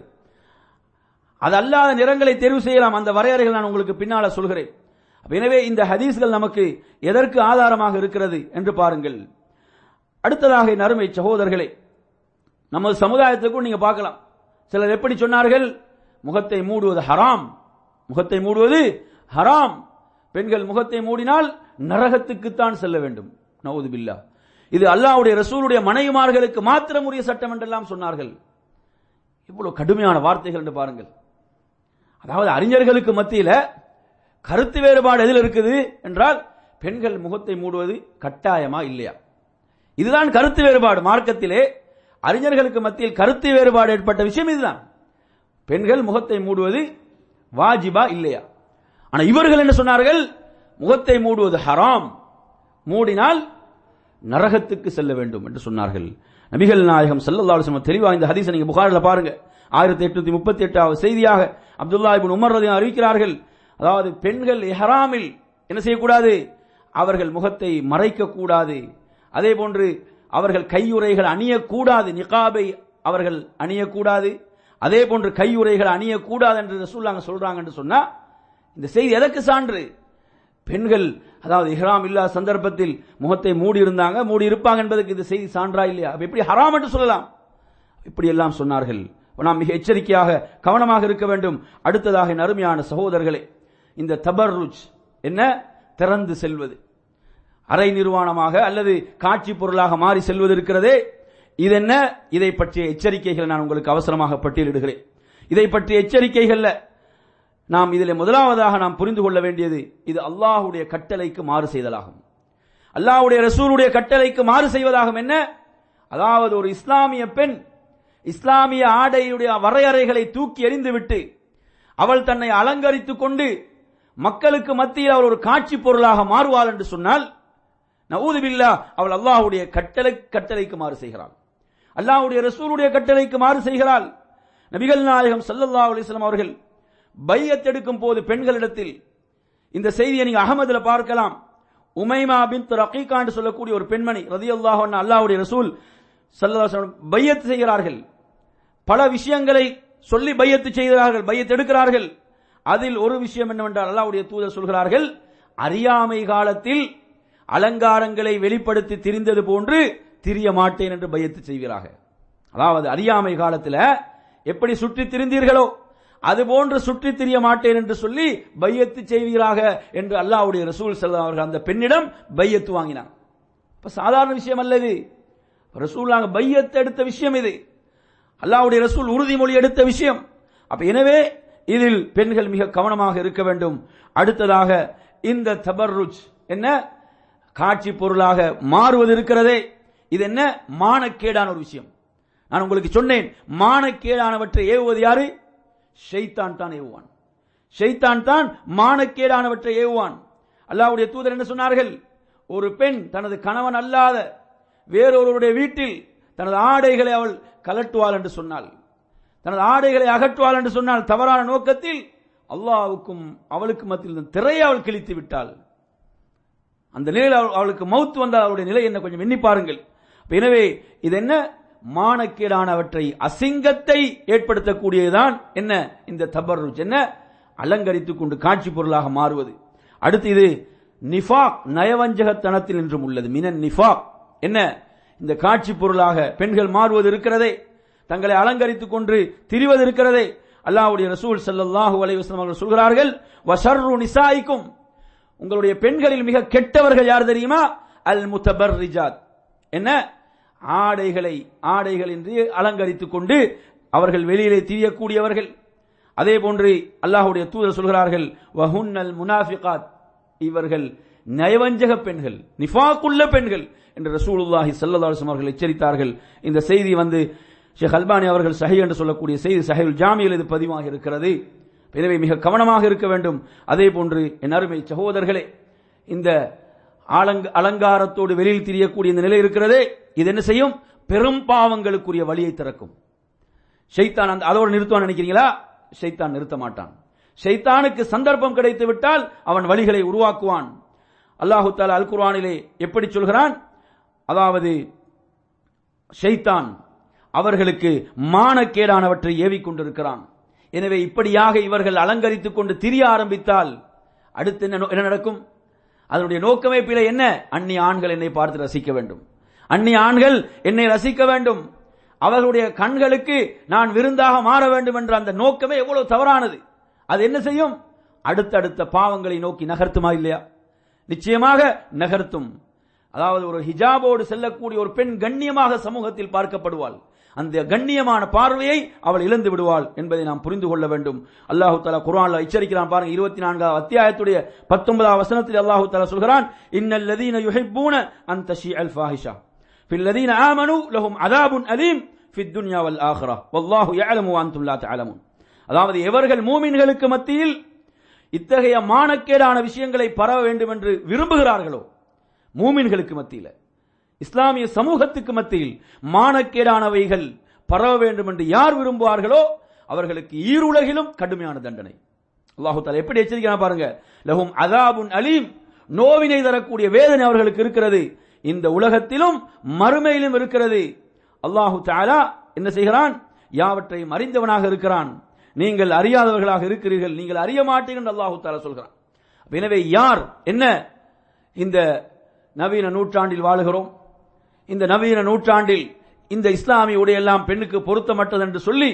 அது அல்லாத நிறங்களை தேர்வு செய்யலாம். அந்த வரையறைகள் நான் உங்களுக்கு பின்னால சொல்கிறேன். எனவே இந்த ஹதீஸ்கள் நமக்கு எதற்கு ஆதாரமாக இருக்கிறது என்று பாருங்கள். அடுத்ததாக நறுமை சகோதரர்களே நமது சமுதாயத்துக்கும் நீங்க பார்க்கலாம். சிலர் எப்படி சொன்னார்கள்? முகத்தை மூடுவது ஹராம். முகத்தை மூடுவது ஹராம். பெண்கள் முகத்தை மூடினால் நரகத்துக்குத்தான் செல்ல வேண்டும். நவுது பில்லா இது அல்லாஹ்வுடைய ரசூலுடைய மனைவிமார்களுக்கு மாத்திரம் உரிய சட்டம் என்றெல்லாம் சொன்னார்கள். இவ்வளவு கடுமையான வார்த்தைகள் என்று பாருங்கள். அதாவது அறிஞர்களுக்கு மத்தியில கருத்து வேறுபாடு எதில் இருக்குது என்றால் பெண்கள் முகத்தை மூடுவது கட்டாயமா இல்லையா? இதுதான் கருத்து வேறுபாடு மார்க்கத்திலே அறிஞர்களுக்கு மத்தியில் கருத்து வேறுபாடு ஏற்பட்ட விஷயம் இதுதான். பெண்கள் முகத்தை மூடுவது வாஜிபா இல்லையா? ஆனா இவர்கள் என்ன சொன்னார்கள்? முகத்தை மூடுவது ஹராம். மூடினால் நரகத்துக்கு செல்ல வேண்டும் என்று சொன்னார்கள். நபிகள் நாயகம் ஸல்லல்லாஹு தெளிவாக இந்த ஹதீஸை நீங்க புகாரில் பாருங்க. ஆயிரத்தி எட்நூத்தி முப்பத்தி எட்டாவது செய்தியாக அப்துல்லா இபின் உமர் ரதி அறிவிக்கிறார்கள். அதாவது பெண்கள் எஹராமில் என்ன செய்யக்கூடாது? அவர்கள் முகத்தை மறைக்க கூடாது அதே போன்று அவர்கள் கையுறைகள் அணியக்கூடாது. நிகாபை அவர்கள் அணியக்கூடாது. அதே போன்று கையுறைகள் அணியக்கூடாது என்று ரசூல்லாங்க சொல்றாங்க என்று சொன்னா இந்த செய்தி எதற்கு சான்று? பெண்கள் அதாவது இஹ்ராம் இல்லா சந்தர்ப்பத்தில் முகத்தை மூடி இருந்தாங்க மூடி இருப்பாங்க என்பதற்கு இந்த செய்தி சான்றா இல்லையா? எப்படி ஹராம் என்று சொல்லலாம்? இப்படி எல்லாம் சொன்னார்கள் நாம் மிக எச்சரிக்கையாக கவனமாக இருக்க வேண்டும். அடுத்ததாக என் அருமையான சகோதரர்களே இந்த தபர்ருஜ் என்ன? திறந்து செல்வது. அரை நிர்வாணமாக அல்லது காட்சி பொருளாக மாறி செல்வது இருக்கிறதே. இது என்ன? இதை பற்றிய எச்சரிக்கைகள் நான் உங்களுக்கு அவசரமாக பட்டியலிடுகிறேன். இதை பற்றிய எச்சரிக்கைகள்ல நாம் இதில் முதலாவதாக நாம் புரிந்து கொள்ள வேண்டியது இது அல்லாஹுடைய கட்டளைக்கு மாறு செய்தலாகும். அல்லாஹுடைய ரசூலுடைய கட்டளைக்கு மாறு செய்வதாகும் என்ன? அதாவது ஒரு இஸ்லாமிய பெண் இஸ்லாமிய ஆடையுடைய வரையறைகளை தூக்கி எறிந்துவிட்டு அவள் தன்னை அலங்கரித்துக் கொண்டு மக்களுக்கு மத்தியில் அவள் ஒரு காட்சி பொருளாக மாறுவாள் என்று சொன்னால் நவூதுபில்லா அவள் அல்லாஹ்வுடைய கட்டளை கட்டளைக்கு மாறு செய்கிறாள். அல்லாஹுடைய ரசூலுடைய கட்டளைக்கு மாறு செய்கிறாள். நபிகள் நாயகம் சல்லல்லா அலிஸ்லாம் அவர்கள் பையத் எடுக்கும் போது பெண்களிடத்தில் இந்த செய்தியை நீங்க அகமதுல பார்க்கலாம். உமைமா பின் ரகீகா என்று சொல்லக்கூடிய ஒரு பெண்மணி ரதியல்லாஹு அன்ஹா அல்லாவுடைய ரசூல் ஸல்லல்லாஹு அலைஹி செய்கிறார்கள். பல விஷயங்களை சொல்லி பையத்து செய்கிறார்கள் பையத்து எடுக்கிறார்கள். அதில் ஒரு விஷயம் என்னவென்றால் அல்லாவுடைய தூதர் சொல்கிறார்கள் அறியாமை காலத்தில் அலங்காரங்களை வெளிப்படுத்தி திரிந்தது போன்று திரிய மாட்டேன் என்று பையத்து செய்கிறார்கள் அதாவது அறியாமை காலத்தில் எப்படி சுற்றி திரிந்தீர்களோ அது போன்று சுற்றி திரிய மாட்டேன் என்று சொல்லி பையத்து செய்வீராக என்று அல்லாவுடைய ரசூல் செல்லம் அவர்கள் அந்த பெண்ணிடம் பையத்து வாங்கினான். இப்ப சாதாரண விஷயம் அல்ல இது. ரசூல் நாங்கள் பையத்து எடுத்த விஷயம் இது. அல்லாவுடைய ரசூல் உறுதிமொழி எடுத்த விஷயம். அப்ப எனவே இதில் பெண்கள் மிக கவனமாக இருக்க வேண்டும். அடுத்ததாக இந்த தபர்ருஜ் என்ன? காட்சி பொருளாக மாறுவது இருக்கிறதே. இது என்ன? மானக்கேடான ஒரு விஷயம். நான் உங்களுக்கு சொன்னேன் மானக்கேடானவற்றை ஏவுவது யாரு? ஷெய்தான் தான் ஏவுவான். ஷெய்தான் தான் மானக்கேடானவற்றை ஏவுவான். அல்லாஹ்வுடைய தூதர் என்ன சொன்னார்கள்? ஒரு பெண் தனது கணவன் அல்லாத வேறொருவருடைய வீட்டில் தனது ஆடைகளை அவள் கலட்டுவாள் என்று சொன்னாள். தனது ஆடைகளை அகற்றுவாள் என்று சொன்னால் தவறான நோக்கத்தில் அல்லாவுக்கும் அவளுக்கு மத்தியில் திரையை அவள் கிழித்து விட்டாள். அந்த நிலையில் அவள்- அவளுக்கு மௌத்து வந்தால் அவளுடைய நிலை என்ன? கொஞ்சம் எண்ணி பாருங்கள். எனவே இது என்ன? மானக்கீடானவற்றை அசிங்கத்தை ஏற்படுத்தக்கூடியதுதான் என்ன? இந்த தபர்ருஜ் என்ன? அலங்கரித்துக் கொண்டு காட்சி பொருளாக மாறுவது. அடுத்து இது நிஃபாக் நயவஞ்சகத்தனத்தில் என்றும் உள்ளது. மினன் நிஃபாக். என்ன? இந்த காட்சி பொருளாக பெண்கள் மாறுவது இருக்கிறதே. தங்களை அலங்கரித்துக் கொண்டு திரிவது இருக்கிறதே. அல்லாவுடைய ரசூல் ஸல்லல்லாஹு அலைஹி அவர்கள் சொல்கிறார்கள் வசர்ரு நிசாய்க்கும். உங்களுடைய பெண்களில் மிக கெட்டவர்கள் யார் தெரியுமா? அல் முத்தபர் ரிஜாத் என்ன? ஆடைகளை ஆடைகள் என்று அலங்கரித்துக் கொண்டு அவர்கள் வெளியிலே திரியக்கூடியவர்கள். அதே போன்று அல்லாஹுடைய தூதர் சொல்கிறார்கள் வஹுன்னல் முனாஃபிகாத். இவர்கள் நயவஞ்சக பெண்கள் நிஃபாக்குள்ள பெண்கள் என்று ரசூலுல்லாஹி சல்லதாசம் அவர்கள் எச்சரித்தார்கள். இந்த செய்தி வந்து ஷேக் அல்பானி அவர்கள் சஹி என்று சொல்லக்கூடிய செய்தி சஹில் ஜாமியில் இது பதிவாக இருக்கிறது. எனவே மிக கவனமாக இருக்க வேண்டும். அதே போன்று என் அருமை சகோதரர்களே இந்த ஆலங் அலங்காரத்தோடு வெளியில் திரியக்கூடிய இந்த நிலை இருக்கிறதே இது என்ன செய்யும்? பெரும் பாவங்களுக்குரிய வழியை திறக்கும். ஷைத்தான் அந்த அதோடு நிறுத்துவான் நினைக்கிறீங்களா? ஷைத்தான் நிறுத்த மாட்டான். ஷைத்தானுக்கு சந்தர்ப்பம் கிடைத்து விட்டால் அவன் வழிகளை உருவாக்குவான். அல்லாஹு தாலா அல் குர்வானிலே எப்படி சொல்கிறான்? அதாவது ஷைத்தான் அவர்களுக்கு மானக்கேடானவற்றை ஏவிக் கொண்டிருக்கிறான். எனவே இப்படியாக இவர்கள் அலங்கரித்துக் கொண்டு திரிய ஆரம்பித்தால் அடுத்து என்ன என்ன நடக்கும்? அதனுடைய நோக்கமே பிழை என்ன? அந்நிய ஆண்கள் என்னை பார்த்து ரசிக்க வேண்டும். அந்நிய ஆண்கள் என்னை ரசிக்க வேண்டும். அவர்களுடைய கண்களுக்கு நான் விருந்தாக மாற வேண்டும் என்ற அந்த நோக்கமே எவ்வளவு தவறானது. அது என்ன செய்யும்? அடுத்தடுத்த பாவங்களை நோக்கி நகர்த்துமா இல்லையா? நிச்சயமாக நகர்த்தும். அதாவது ஒரு ஹிஜாபோடு செல்லக்கூடிய ஒரு பெண் கண்ணியமாக சமூகத்தில் பார்க்கப்படுவாள். அந்த கண்ணியமான பார்வையை அவள் இழந்து விடுவாள் என்பதை நாம் புரிந்து கொள்ள வேண்டும். அல்லாஹு தாலா குர்ஆன்ல எச்சரிக்கிறான் பாருங்க இருபத்தி நான்காவது அத்தியாயத்துடைய பத்தொன்பதாம் வசனத்தில் அல்லாஹு தாலா சொல்கிறான் இன்னல்லதீன யுஹிப்பூன அன் தஷி அல் ஃபாஹிஷா. ஃபில் லதீன ஆமனு லஹும் அதாபுன் அலீம் ஃபித் துன்யா வல் ஆஹ்ரா. வல்லாஹு யஅலமு வ அன்தும் லா தஅலமுன் அதாவது எவர்கள் மூமின்களுக்கு மத்தியில் இத்தகைய மானக்கேடான விஷயங்களை பரவ வேண்டும் என்று விரும்புகிறார்களோ மூமின்களுக்கு மத்தியில் இஸ்லாமிய சமூகத்துக்கு மத்தியில் மானக்கேடானவைகள் பரவ வேண்டும் என்று யார் விரும்புவார்களோ அவர்களுக்கு ஈருலகிலும் கடுமையான தண்டனை. அல்லாஹு தாலா எப்படி எச்சரிக்கிறான் பாருங்க. லஹும் அதாபுன் அலீம். நோவினை தரக்கூடிய வேதனை அவர்களுக்கு இருக்கிறது. இந்த உலகத்திலும் மறுமையிலும் இருக்கிறது. அல்லாஹு தாலா என்ன செய்கிறான்? யாவற்றையும் அறிந்தவனாக இருக்கிறான். நீங்கள் அறியாதவர்களாக இருக்கிறீர்கள். நீங்கள் அறிய மாட்டீர்கள் என்று அல்லாஹு தாலா சொல்கிறான். எனவே யார்? என்ன? இந்த நவீன நூற்றாண்டில் வாழுகிறோம். இந்த நவீன நூற்றாண்டில் இந்த இஸ்லாமிய உடையெல்லாம் பெண்ணுக்கு பொருத்தமற்றது என்று சொல்லி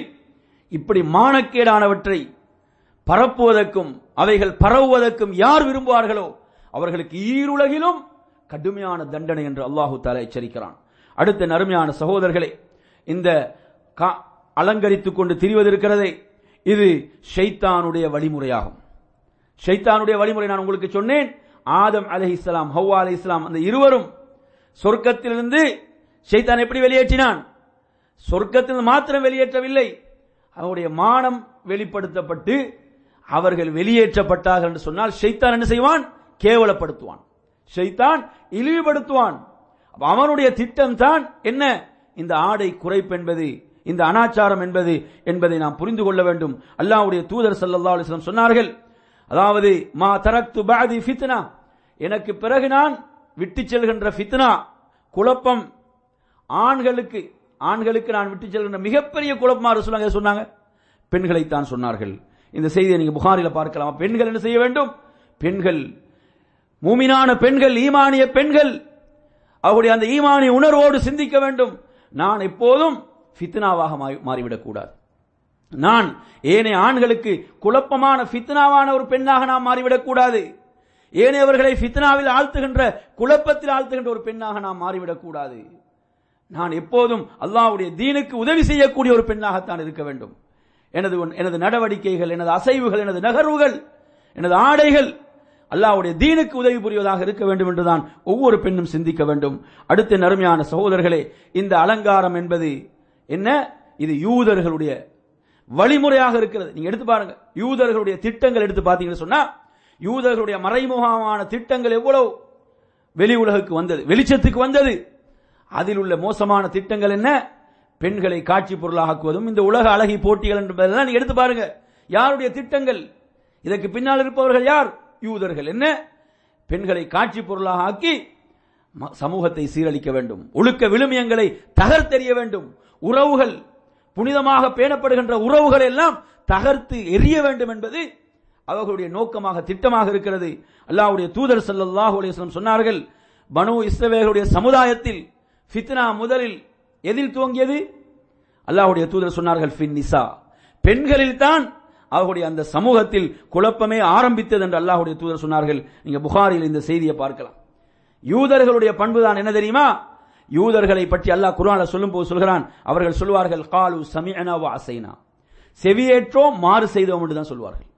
இப்படி மானக்கேடானவற்றை பரப்புவதற்கும் அவைகள் பரவுவதற்கும் யார் விரும்புவார்களோ அவர்களுக்கு ஈருலகிலும் கடுமையான தண்டனை என்று அல்லாஹு தாலா எச்சரிக்கிறான். அடுத்த நறுமையான சகோதரர்களே இந்த கா- அலங்கரித்துக் கொண்டு திரிவது இருக்கிறதே இது ஷைத்தானுடைய வழிமுறையாகும். ஷைத்தானுடைய வழிமுறை நான் உங்களுக்கு சொன்னேன் ஆதம் அலைஹிஸ்ஸலாம் ஹவ்வா இஸ்லாம் அந்த இருவரும் சொர்க்கத்திலிருந்து சைத்தான் எப்படி வெளியேற்றினான்? சொர்க்கத்தில் மாத்திரம் வெளியேற்றவில்லை. அவருடைய மானம் வெளிப்படுத்தப்பட்டு அவர்கள் வெளியேற்றப்பட்டார்கள் என்று சொன்னால் ஷைத்தான் என்ன செய்வான்? கேவலப்படுத்துவான். ஷைத்தான் இழிவுபடுத்துவான். அவனுடைய திட்டம் தான் என்ன? இந்த ஆடை குறைப்பு என்பது இந்த அனாச்சாரம் என்பது என்பதை நாம் புரிந்து கொள்ள வேண்டும். அல்லாவுடைய தூதர் சல்லா அலிஸ்லாம் சொன்னார்கள் அதாவது மா தரக்து பாதி ஃபித்னா. எனக்கு பிறகு நான் விட்டு செல்கின்ற ஃபித்னா குழப்பம். ஆண்களுக்கு ஆண்களுக்கு நான் விட்டு செல்கின்ற மிகப்பெரிய குழப்பமா ரசூலுல்லாஹ் சொன்னாங்க. பெண்களைத்தான் சொன்னார்கள். இந்த செய்தியை நீங்க புகாரில பார்க்கலாம். பெண்கள் என்ன செய்ய வேண்டும்? பெண்கள் மூமினான பெண்கள் ஈமானிய பெண்கள் அவருடைய அந்த ஈமானிய உணர்வோடு சிந்திக்க வேண்டும். நான் எப்போதும் ஃபித்னாவாக மாறி- நான் ஏனைய ஆண்களுக்கு குழப்பமான ஃபித்னாவான ஒரு பெண்ணாக நாம் மாறிவிடக்கூடாது ஏனையவர்களை ஃபித்னாவில் ஆழ்த்துகின்ற குழப்பத்தில் ஆழ்த்துகின்ற ஒரு பெண்ணாக நாம் மாறிவிடக் கூடாது. நான் எப்போதும் அல்லாவுடைய தீனுக்கு உதவி செய்யக்கூடிய ஒரு பெண்ணாகத்தான் இருக்க வேண்டும். எனது எனது நடவடிக்கைகள் எனது அசைவுகள் எனது நகர்வுகள் எனது ஆடைகள் அல்லாவுடைய தீனுக்கு உதவி புரிவதாக இருக்க வேண்டும் என்றுதான் ஒவ்வொரு பெண்ணும் சிந்திக்க வேண்டும். அடுத்த நறுமையான சகோதரர்களே இந்த அலங்காரம் என்பது என்ன? இது யூதர்களுடைய வழிமுறையாக இருக்கிறது. நீங்க எடுத்து பாருங்க. யூதர்களுடைய திட்டங்கள் எடுத்து பார்த்தீங்கன்னு சொன்னா யூதர்களுடைய மறைமுகமான திட்டங்கள் எவ்வளவு? வெளி உலகுக்கு வந்தது வெளிச்சத்துக்கு வந்தது. அதில் உள்ள மோசமான திட்டங்கள் என்ன? பெண்களை காட்சி பொருளாக்குவதும் இந்த உலக அழகி போட்டிகள் என்பதெல்லாம் எடுத்து பாருங்க. யாருடைய திட்டங்கள்? இதற்கு பின்னால் இருப்பவர்கள் யார்? யூதர்கள். என்ன? பெண்களை காட்சி பொருளாக ஆக்கி ம- சமூகத்தை சீரழிக்க வேண்டும். ஒழுக்க விழுமியங்களை தகர்த்தெறிய வேண்டும். உறவுகள் புனிதமாக பேணப்படுகின்ற உறவுகள் எல்லாம் தகர்த்து எரிய வேண்டும் என்பது அவர்களுடைய நோக்கமாக திட்டமாக இருக்கிறது. அல்லாஹுடைய தூதர் ஸல்லல்லாஹு அலிஸ்லம் சொன்னார்கள் பனு இஸ்ரவேலுடைய சமுதாயத்தில் ஃபித்னா முதலில் எதில் துவங்கியது? அல்லாஹுடைய தூதர் சொன்னார்கள் ஃபின்னிசா பெண்களில் தான் அவர்களுடைய அந்த சமூகத்தில் குழப்பமே ஆரம்பித்தது என்று அல்லாஹுடைய தூதர் சொன்னார்கள். நீங்க புகாரில் இந்த செய்தியை பார்க்கலாம். யூதர்களுடைய பண்பு தான் என்ன தெரியுமா? யூதர்களை பற்றி அல்லாஹ் குர்ஆன்ல சொல்லும்போது சொல்கிறான். அவர்கள் சொல்வார்கள் காலு சமிஅனா வ செவியேற்றோம் மாறு செய்தோம் என்று தான் சொல்வார்கள்.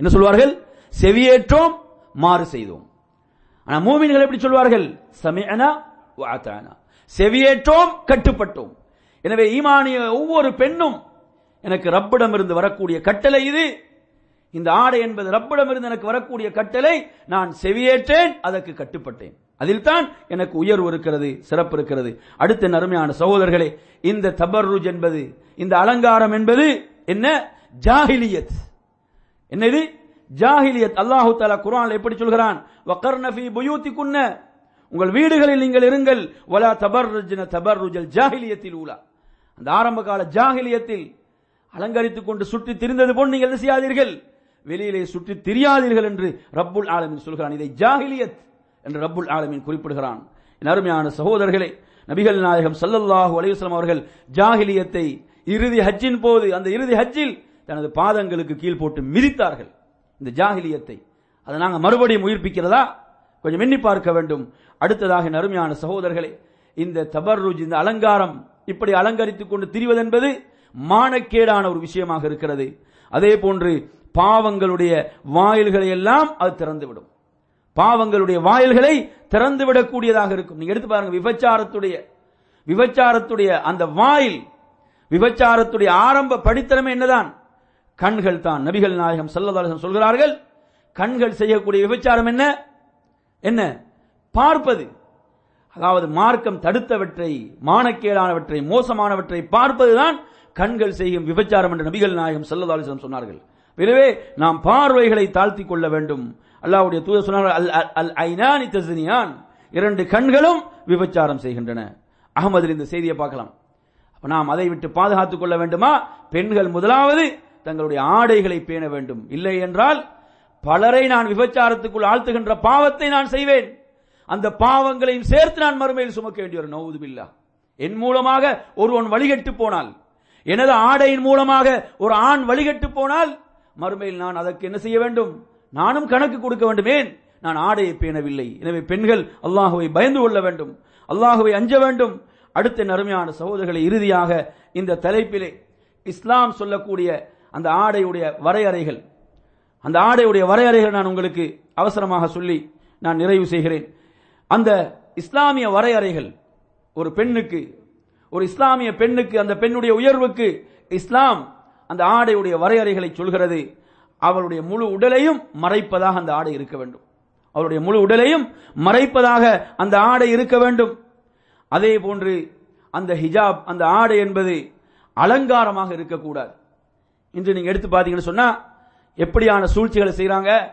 என்ன சொல்வார்கள்? செவியேற்றோம் மாறு செய்தோம். ஆனா மூமின்கள் எப்படி சொல்வார்கள்? சமிஅனா செவியேற்றோம் கட்டுப்பட்டோம். எனவே ஈமானிய ஒவ்வொரு பெண்ணும் எனக்கு ரப்பிடமிருந்து வரக்கூடிய கட்டளை இது. இந்த ஆடை என்பது ரப்பிடமிருந்து எனக்கு வரக்கூடிய கட்டளை. நான் செவியேற்றேன் அதற்கு கட்டுப்பட்டேன். அதில் தான் எனக்கு உயர்வு இருக்கிறது சிறப்பு இருக்கிறது. அடுத்த நறுமையான சகோதரர்களே இந்த தபர்ருஜ் என்பது இந்த அலங்காரம் என்பது என்ன? ஜாஹிலியத். என்னது? ஜாஹிலியத். அல்லாஹு தாலா குரான் எப்படி சொல்கிறான்? வகர்ன ஃபீ புயூத்திகுன்ன. உங்கள் வீடுகளில் நீங்கள் இருங்கள். வலா தபர்ருஜ்ன தபர்ருஜல் ஜாஹிலியத்தில் ஊலா. அந்த ஆரம்ப கால ஜாஹிலியத்தில் அலங்கரித்துக் கொண்டு சுற்றி திரிந்தது போல் நீங்கள் என்ன செய்யாதீர்கள்? வெளியிலே சுற்றி திரியாதீர்கள் என்று ரப்புல் ஆலமின் சொல்கிறான். இதை ஜாஹிலியத் என்று ரப்புல் ஆலமின் குறிப்பிடுகிறான். என் அருமையான சகோதரர்களே நபிகள் நாயகம் சல்லல்லாஹு அலையுஸ்லாம் அவர்கள் ஜாகிலியத்தை இறுதி ஹஜ்ஜின் போது அந்த இறுதி ஹஜ்ஜில் தனது பாதங்களுக்கு கீழ் போட்டு மிதித்தார்கள். இந்த ஜாகிலியத்தை. அதை நாங்கள் மறுபடியும் உயிர்ப்பிக்கிறதா? கொஞ்சம் எண்ணி பார்க்க வேண்டும். அடுத்ததாக நருமையான சகோதரர்களே இந்த தபர்ருஜ் இந்த அலங்காரம் இப்படி அலங்கரித்துக் கொண்டு திரிவதென்பது மானக்கேடான ஒரு விஷயமாக இருக்கிறது. அதே போன்று பாவங்களுடைய வாயில்களை எல்லாம் அது திறந்துவிடும். பாவங்களுடைய வாயில்களை திறந்து விடக்கூடியதாக இருக்கும். நீங்க எடுத்து பாருங்க விபச்சாரத்துடைய விபச்சாரத்துடைய அந்த வாயில் விபச்சாரத்துடைய ஆரம்ப படித்தனமே என்னதான்? கண்கள் தான். நபிகள் நாயகம் சல்லதாசன் சொல்கிறார்கள் கண்கள் செய்யக்கூடிய விபச்சாரம் என்ன? என்ன? பார்ப்பது. அதாவது மார்க்கம் தடுத்தவற்றை மானக்கேடானவற்றை மோசமானவற்றை பார்ப்பதுதான் கண்கள் செய்யும் விபச்சாரம் என்று நபிகள் நாயகம் சல்லதாலிசம் சொன்னார்கள். எனவே நாம் பார்வைகளை தாழ்த்தி கொள்ள வேண்டும். அல்லாவுடைய தூதர் சொன்னார்கள் அல் அல்- அல் இரண்டு கண்களும் விபச்சாரம் செய்கின்றன. அகமதில் இந்த செய்தியை பார்க்கலாம். நாம் அதை விட்டு பாதுகாத்துக் கொள்ள வேண்டுமா? பெண்கள் முதலாவது தங்களுடைய ஆடைகளை பேண வேண்டும். இல்லை என்றால் பலரை நான் விபச்சாரத்துக்குள் ஆழ்த்துகின்ற பாவத்தை நான் செய்வேன். அந்த பாவங்களையும் சேர்த்து நான் மறுமையில் சுமக்க வேண்டிய ஒரு நவுதுபில்லா. என் மூலமாக ஒருவன் வழிகட்டு போனால் எனது ஆடையின் மூலமாக ஒரு ஆண் வழிகட்டு போனால் மறுமையில் நான் அதற்கு என்ன செய்ய வேண்டும்? நானும் கணக்கு கொடுக்க வேண்டும் ஏன் நான் ஆடையை பேணவில்லை. எனவே பெண்கள் அல்லாஹுவை பயந்து கொள்ள வேண்டும். அல்லாஹுவை அஞ்ச வேண்டும். அடுத்த நறுமையான சகோதரர்களை இறுதியாக இந்த தலைப்பிலே இஸ்லாம் சொல்லக்கூடிய அந்த ஆடையுடைய வரையறைகள். அந்த ஆடையுடைய வரையறைகள் நான் உங்களுக்கு அவசரமாக சொல்லி நான் நிறைவு செய்கிறேன். அந்த இஸ்லாமிய வரையறைகள் ஒரு பெண்ணுக்கு ஒரு இஸ்லாமிய பெண்ணுக்கு அந்த பெண்ணுடைய உயர்வுக்கு இஸ்லாம் அந்த ஆடையுடைய வரையறைகளை சொல்கிறது. அவளுடைய முழு உடலையும் மறைப்பதாக அந்த ஆடை இருக்க வேண்டும். அவளுடைய முழு உடலையும் மறைப்பதாக அந்த ஆடை இருக்க வேண்டும். அதே போன்று அந்த ஹிஜாப் அந்த ஆடை என்பது அலங்காரமாக இருக்கக்கூடாது. இன்று நீங்க எடுத்து பார்த்தீங்கன்னு சொன்னா எப்படியான சூழ்ச்சிகளை செய்கிறாங்க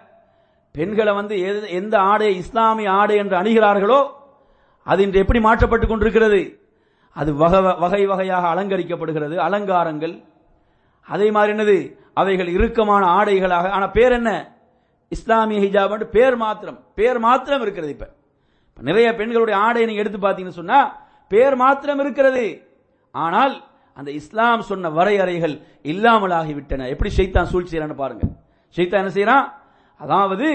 பெண்களை வந்து எது- எந்த ஆடை இஸ்லாமிய ஆடை என்று அணிகிறார்களோ அது இன்று எப்படி மாற்றப்பட்டு கொண்டிருக்கிறது? அது வகை வகை வகையாக அலங்கரிக்கப்படுகிறது அலங்காரங்கள். அதே மாதிரி என்னது? அவைகள் இறுக்கமான ஆடைகளாக ஆனா பேர் என்ன? இஸ்லாமிய ஹிஜாப் பேர் மாத்திரம் பேர் மாத்திரம் இருக்கிறது இப்ப. நிறைய பெண்களுடைய ஆடை நீங்க எடுத்து பார்த்தீங்கன்னு சொன்னா பேர் மாத்திரம் இருக்கிறது. ஆனால் அந்த இஸ்லாம் சொன்ன வரையறைகள் இல்லாமலாகிவிட்டன. எப்படி ஷைத்தான் சூழ்ச்சி செய்யறான்னு பாருங்க. ஷைத்தான் என்ன செய்யறான்? அதாவது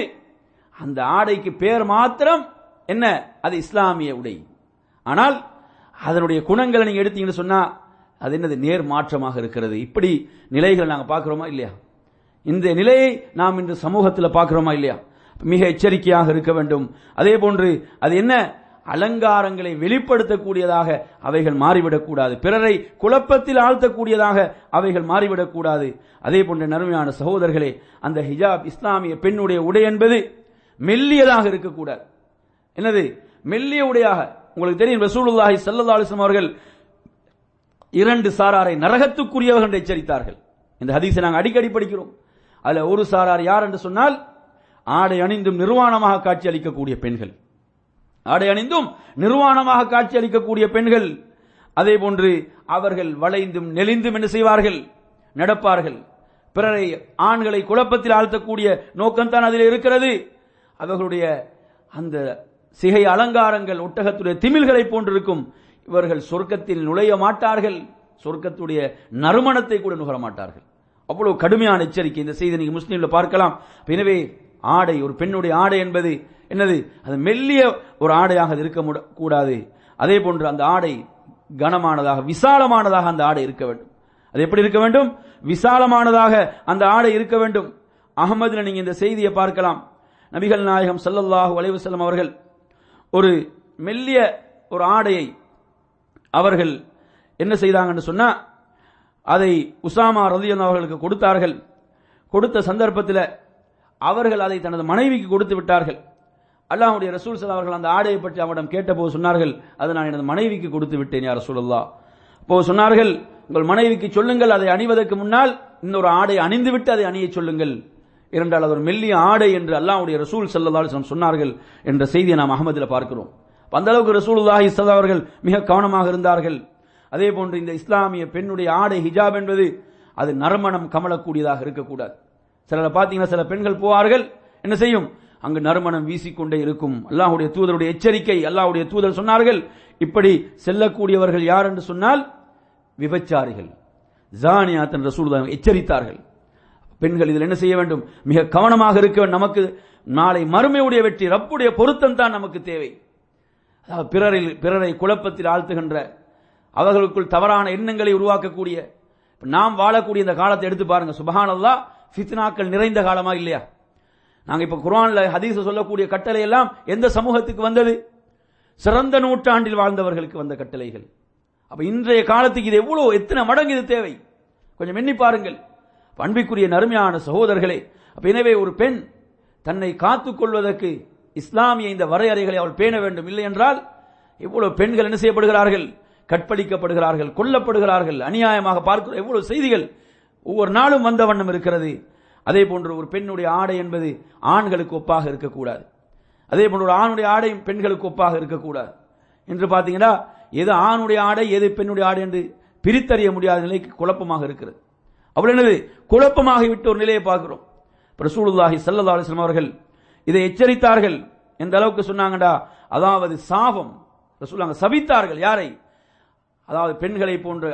அந்த ஆடைக்கு பேர் மாத்திரம் என்ன? அது இஸ்லாமிய உடை. ஆனால் அதனுடைய குணங்களை நீங்க எடுத்தீங்கன்னு சொன்னா அது என்னது? நேர் மாற்றமாக இருக்கிறது. இப்படி நிலைகளை நாங்கள் பார்க்கிறோமா இல்லையா? இந்த நிலையை நாம் இன்று சமூகத்தில் பார்க்கிறோமா இல்லையா? மிக எச்சரிக்கையாக இருக்க வேண்டும். அதே போன்று அது என்ன? அலங்காரங்களை வெளிப்படுத்தக்கூடியதாக அவைகள் மாறிவிடக்கூடாது. பிறரை குழப்பத்தில் ஆழ்த்தக்கூடியதாக அவைகள் மாறிவிடக்கூடாது. அதே போன்ற நறுமையான சகோதரர்களே அந்த ஹிஜாப் இஸ்லாமிய பெண்ணுடைய உடை என்பது மெல்லியதாக இருக்கக்கூடாது. என்னது? மெல்லிய உடையாக. உங்களுக்கு தெரியும் ரசூலுல்லாஹி ஸல்லல்லாஹு அலைஹி அவர்கள் இரண்டு சாராரை நரகத்துக்குரியவர்கள் என்று எச்சரித்தார்கள். இந்த ஹதீஸை நாங்கள் அடிக்கடி படிக்கிறோம். அதுல ஒரு சாரார் யார் என்று சொன்னால் ஆடை அணிந்தும் நிர்வாணமாக காட்சி அளிக்கக்கூடிய பெண்கள். ஆடை அணிந்தும் நிர்வாணமாக காட்சி அளிக்கக்கூடிய பெண்கள் அதே போன்று அவர்கள் வளைந்தும் நெளிந்தும் என்ன செய்வார்கள்? நடப்பார்கள். பிறரை ஆண்களை குழப்பத்தில் ஆழ்த்தக்கூடிய நோக்கம்தான் அதில் இருக்கிறது. அவர்களுடைய அந்த சிகை அலங்காரங்கள் ஒட்டகத்துடைய திமில்களை போன்றிருக்கும். இவர்கள் சொர்க்கத்தில் நுழைய மாட்டார்கள். சொர்க்கத்துடைய நறுமணத்தை கூட நுகர மாட்டார்கள். அவ்வளவு கடுமையான எச்சரிக்கை. இந்த செய்தி நீங்க முஸ்லீம்ல பார்க்கலாம். எனவே ஆடை ஒரு பெண்ணுடைய ஆடை என்பது என்னது? அது மெல்லிய ஒரு ஆடையாக அது இருக்க கூடாது. அதே போன்று அந்த ஆடை கனமானதாக விசாலமானதாக அந்த ஆடை இருக்க வேண்டும். அது எப்படி இருக்க வேண்டும்? விசாலமானதாக அந்த ஆடை இருக்க வேண்டும். அகமதுல நீங்க இந்த செய்தியை பார்க்கலாம். நபிகள் நாயகம் சல்லல்லாஹு அலைவசல்லம் அவர்கள் ஒரு மெல்லிய ஒரு ஆடையை அவர்கள் என்ன செய்தாங்கன்னு சொன்னா அதை உசாமா ரதியன் அவர்களுக்கு கொடுத்தார்கள். கொடுத்த சந்தர்ப்பத்தில் அவர்கள் அதை தனது மனைவிக்கு கொடுத்து விட்டார்கள். அல்லாஹுடைய ரசூல் ஸல்லல்லாஹு அவர்கள் அந்த ஆடையை பற்றி அவரிடம் கேட்டபோது சொன்னார்கள் அதை நான் எனது மனைவிக்கு கொடுத்து விட்டேன் யார் ரசூலுல்லாஹ். அப்போ சொன்னார்கள் உங்கள் மனைவிக்கு சொல்லுங்கள் அதை அணிவதற்கு முன்னால் இன்னொரு ஆடை அணிந்துவிட்டு அதை அணிய சொல்லுங்கள். இரண்டால் அது ஒரு மெல்லிய ஆடை என்று அல்லாஹுடைய ரசூல் செல்லதால் சொன்னார்கள் என்ற செய்தியை நாம் அகமதில் பார்க்கிறோம். அந்த அளவுக்கு ரசூலுல்லாஹி ஸல்லல்லாஹு அவர்கள் மிக கவனமாக இருந்தார்கள். அதே போன்று இந்த இஸ்லாமிய பெண்ணுடைய ஆடை ஹிஜாப் என்பது அது நறுமணம் கமலக்கூடியதாக இருக்கக்கூடாது. சிலரை பார்த்தீங்கன்னா சில பெண்கள் போவார்கள் என்ன செய்யும்? அங்கு நறுமணம் வீசிக்கொண்டே இருக்கும். அல்லாஹுடைய தூதருடைய எச்சரிக்கை அல்லாஹுடைய தூதர் சொன்னார்கள் இப்படி செல்லக்கூடியவர்கள் யார் என்று சொன்னால் விபச்சாரிகள். ஜானியாத்தன் ரசூல்தான் எச்சரித்தார்கள். பெண்கள் இதில் என்ன செய்ய வேண்டும்? மிக கவனமாக இருக்க நமக்கு நாளை மறுமையுடைய வெற்றி ரப்புடைய பொருத்தம் தான் நமக்கு தேவை. அதாவது பிறரில் பிறரை குழப்பத்தில் ஆழ்த்துகின்ற அவர்களுக்குள் தவறான எண்ணங்களை உருவாக்கக்கூடிய நாம் வாழக்கூடிய இந்த காலத்தை எடுத்து பாருங்க. சுபஹானல்லா ஃபித்னாக்கள் நிறைந்த காலமா இல்லையா? நாங்க இப்ப குரான்ல ஹதீஸ் சொல்லக்கூடிய கட்டளை எல்லாம் எந்த சமூகத்துக்கு வந்தது? சிறந்த நூற்றாண்டில் வாழ்ந்தவர்களுக்கு வந்த கட்டளைகள். அப்ப இன்றைய காலத்துக்கு இது எவ்வளவு எத்தனை மடங்கு இது தேவை? கொஞ்சம் எண்ணி பாருங்கள். பண்பிக்குரிய நருமையான நறுமையான சகோதரர்களே அப்ப எனவே ஒரு பெண் தன்னை காத்துக் கொள்வதற்கு இஸ்லாமிய இந்த வரையறைகளை அவள் பேண வேண்டும் இல்லை என்றால் எவ்வளவு பெண்கள் என்ன செய்யப்படுகிறார்கள்? கற்பழிக்கப்படுகிறார்கள் கொல்லப்படுகிறார்கள் அநியாயமாக பார்க்கிற எவ்வளவு செய்திகள் ஒவ்வொரு நாளும் வந்த வண்ணம் இருக்கிறது. அதே போன்று ஒரு பெண்ணுடைய ஆடை என்பது ஆண்களுக்கு ஒப்பாக இருக்கக்கூடாது. அதே போன்று ஒரு ஆணுடைய ஆடையும் பெண்களுக்கு ஒப்பாக இருக்கக்கூடாது. என்று பார்த்தீங்கன்னா எது ஆணுடைய ஆடை எது பெண்ணுடைய ஆடை என்று பிரித்தறிய முடியாத நிலைக்கு குழப்பமாக இருக்கிறது. அவள் என்னது? குழப்பமாகிவிட்டு ஒரு நிலையை பார்க்கிறோம். இப்ப ரசூலுல்லாஹி ஸல்லல்லாஹு அலைஹி அவர்கள் இதை எச்சரித்தார்கள் எந்த அளவுக்கு சொன்னாங்கடா அதாவது சாபம். ரசூலுல்லாஹ் சபித்தார்கள் யாரை? அதாவது பெண்களை போன்ற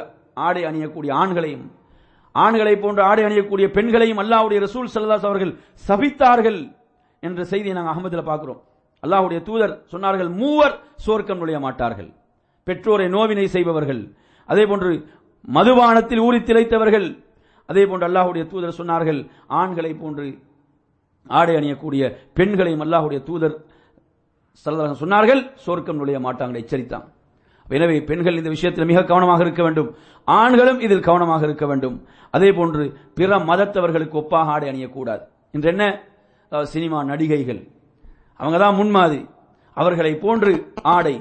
ஆடை அணியக்கூடிய ஆண்களையும் ஆண்களை போன்ற ஆடை அணியக்கூடிய பெண்களையும் அல்லாஹ்வுடைய ரசூல் சல்லாஸ் அவர்கள் சபித்தார்கள் என்ற செய்தியை நாங்கள் அகமதில் பார்க்கிறோம். அல்லாஹுடைய தூதர் சொன்னார்கள் மூவர் சோர்க்கம் நுழைய மாட்டார்கள். பெற்றோரை நோவினை செய்பவர்கள் அதே போன்று மதுபானத்தில் ஊறி திளைத்தவர்கள் அதே போன்று அல்லாஹுடைய தூதர் சொன்னார்கள் ஆண்களை போன்று ஆடை அணியக்கூடிய பெண்களையும் அல்லாஹ்வுடைய தூதர் சொன்னார்கள் சோர்க்கம் நுழைய மாட்டாங்க எச்சரித்தான். எனவே பெண்கள் இந்த விஷயத்தில் மிக கவனமாக இருக்க வேண்டும். ஆண்களும் இதில் கவனமாக இருக்க வேண்டும். அதே போன்று பிற மதத்தவர்களுக்கு ஒப்பாக ஆடை அணியக்கூடாது. இன்று என்ன? சினிமா நடிகைகள். அவங்க தான் முன்மாதிரி. அவர்களை போன்று ஆடை.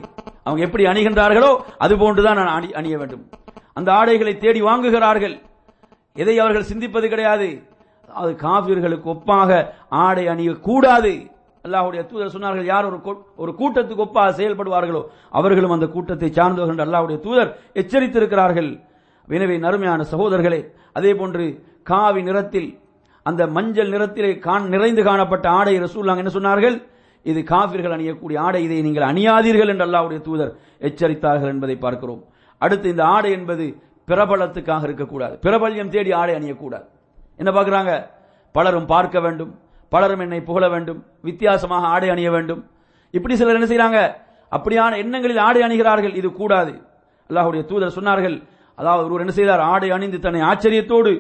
அவங்க எப்படி அணிகின்றார்களோ அது போன்றுதான் நான் அணி அணிய வேண்டும். அந்த ஆடைகளை தேடி வாங்குகிறார்கள். எதை அவர்கள் சிந்திப்பது கிடையாது. அது காவிர்களுக்கு ஒப்பாக ஆடை அணியக்கூடாது. அல்லாஹுடைய தூதர் சொன்னார்கள் யார் ஒரு ஒரு கூட்டத்துக்கு ஒப்பாக செயல்படுவார்களோ அவர்களும் அந்த கூட்டத்தை சார்ந்தவர்கள் என்று அல்லாஹுடைய தூதர் எச்சரித்திருக்கிறார்கள். எனவே நறுமையான சகோதரர்களே அதே போன்று காவி நிறத்தில் அந்த மஞ்சள் நிறத்திலே காண் நிறைந்து காணப்பட்ட ஆடை ரசூல்லாங்க என்ன சொன்னார்கள்? இது காபிர்கள் அணியக்கூடிய ஆடை இதை நீங்கள் அணியாதீர்கள் என்று அல்லாவுடைய தூதர் எச்சரித்தார்கள் என்பதை பார்க்கிறோம். அடுத்து இந்த ஆடை என்பது பிரபலத்துக்காக இருக்கக்கூடாது. பிரபல்யம் தேடி ஆடை அணியக்கூடாது. என்ன பார்க்குறாங்க? பலரும் பார்க்க வேண்டும். பலரும் என்னை புகழ வேண்டும் வித்தியாசமாக ஆடை அணிய வேண்டும். இப்படி சிலர் என்ன செய்கிறாங்க அப்படியான எண்ணங்களில் ஆடை அணிகிறார்கள். இது கூடாது. அல்லாஹுடைய தூதர் சொன்னார்கள் அதாவது ஒருவர் என்ன செய்தார்? ஆடை அணிந்து தன்னை ஆச்சரியத்தோடு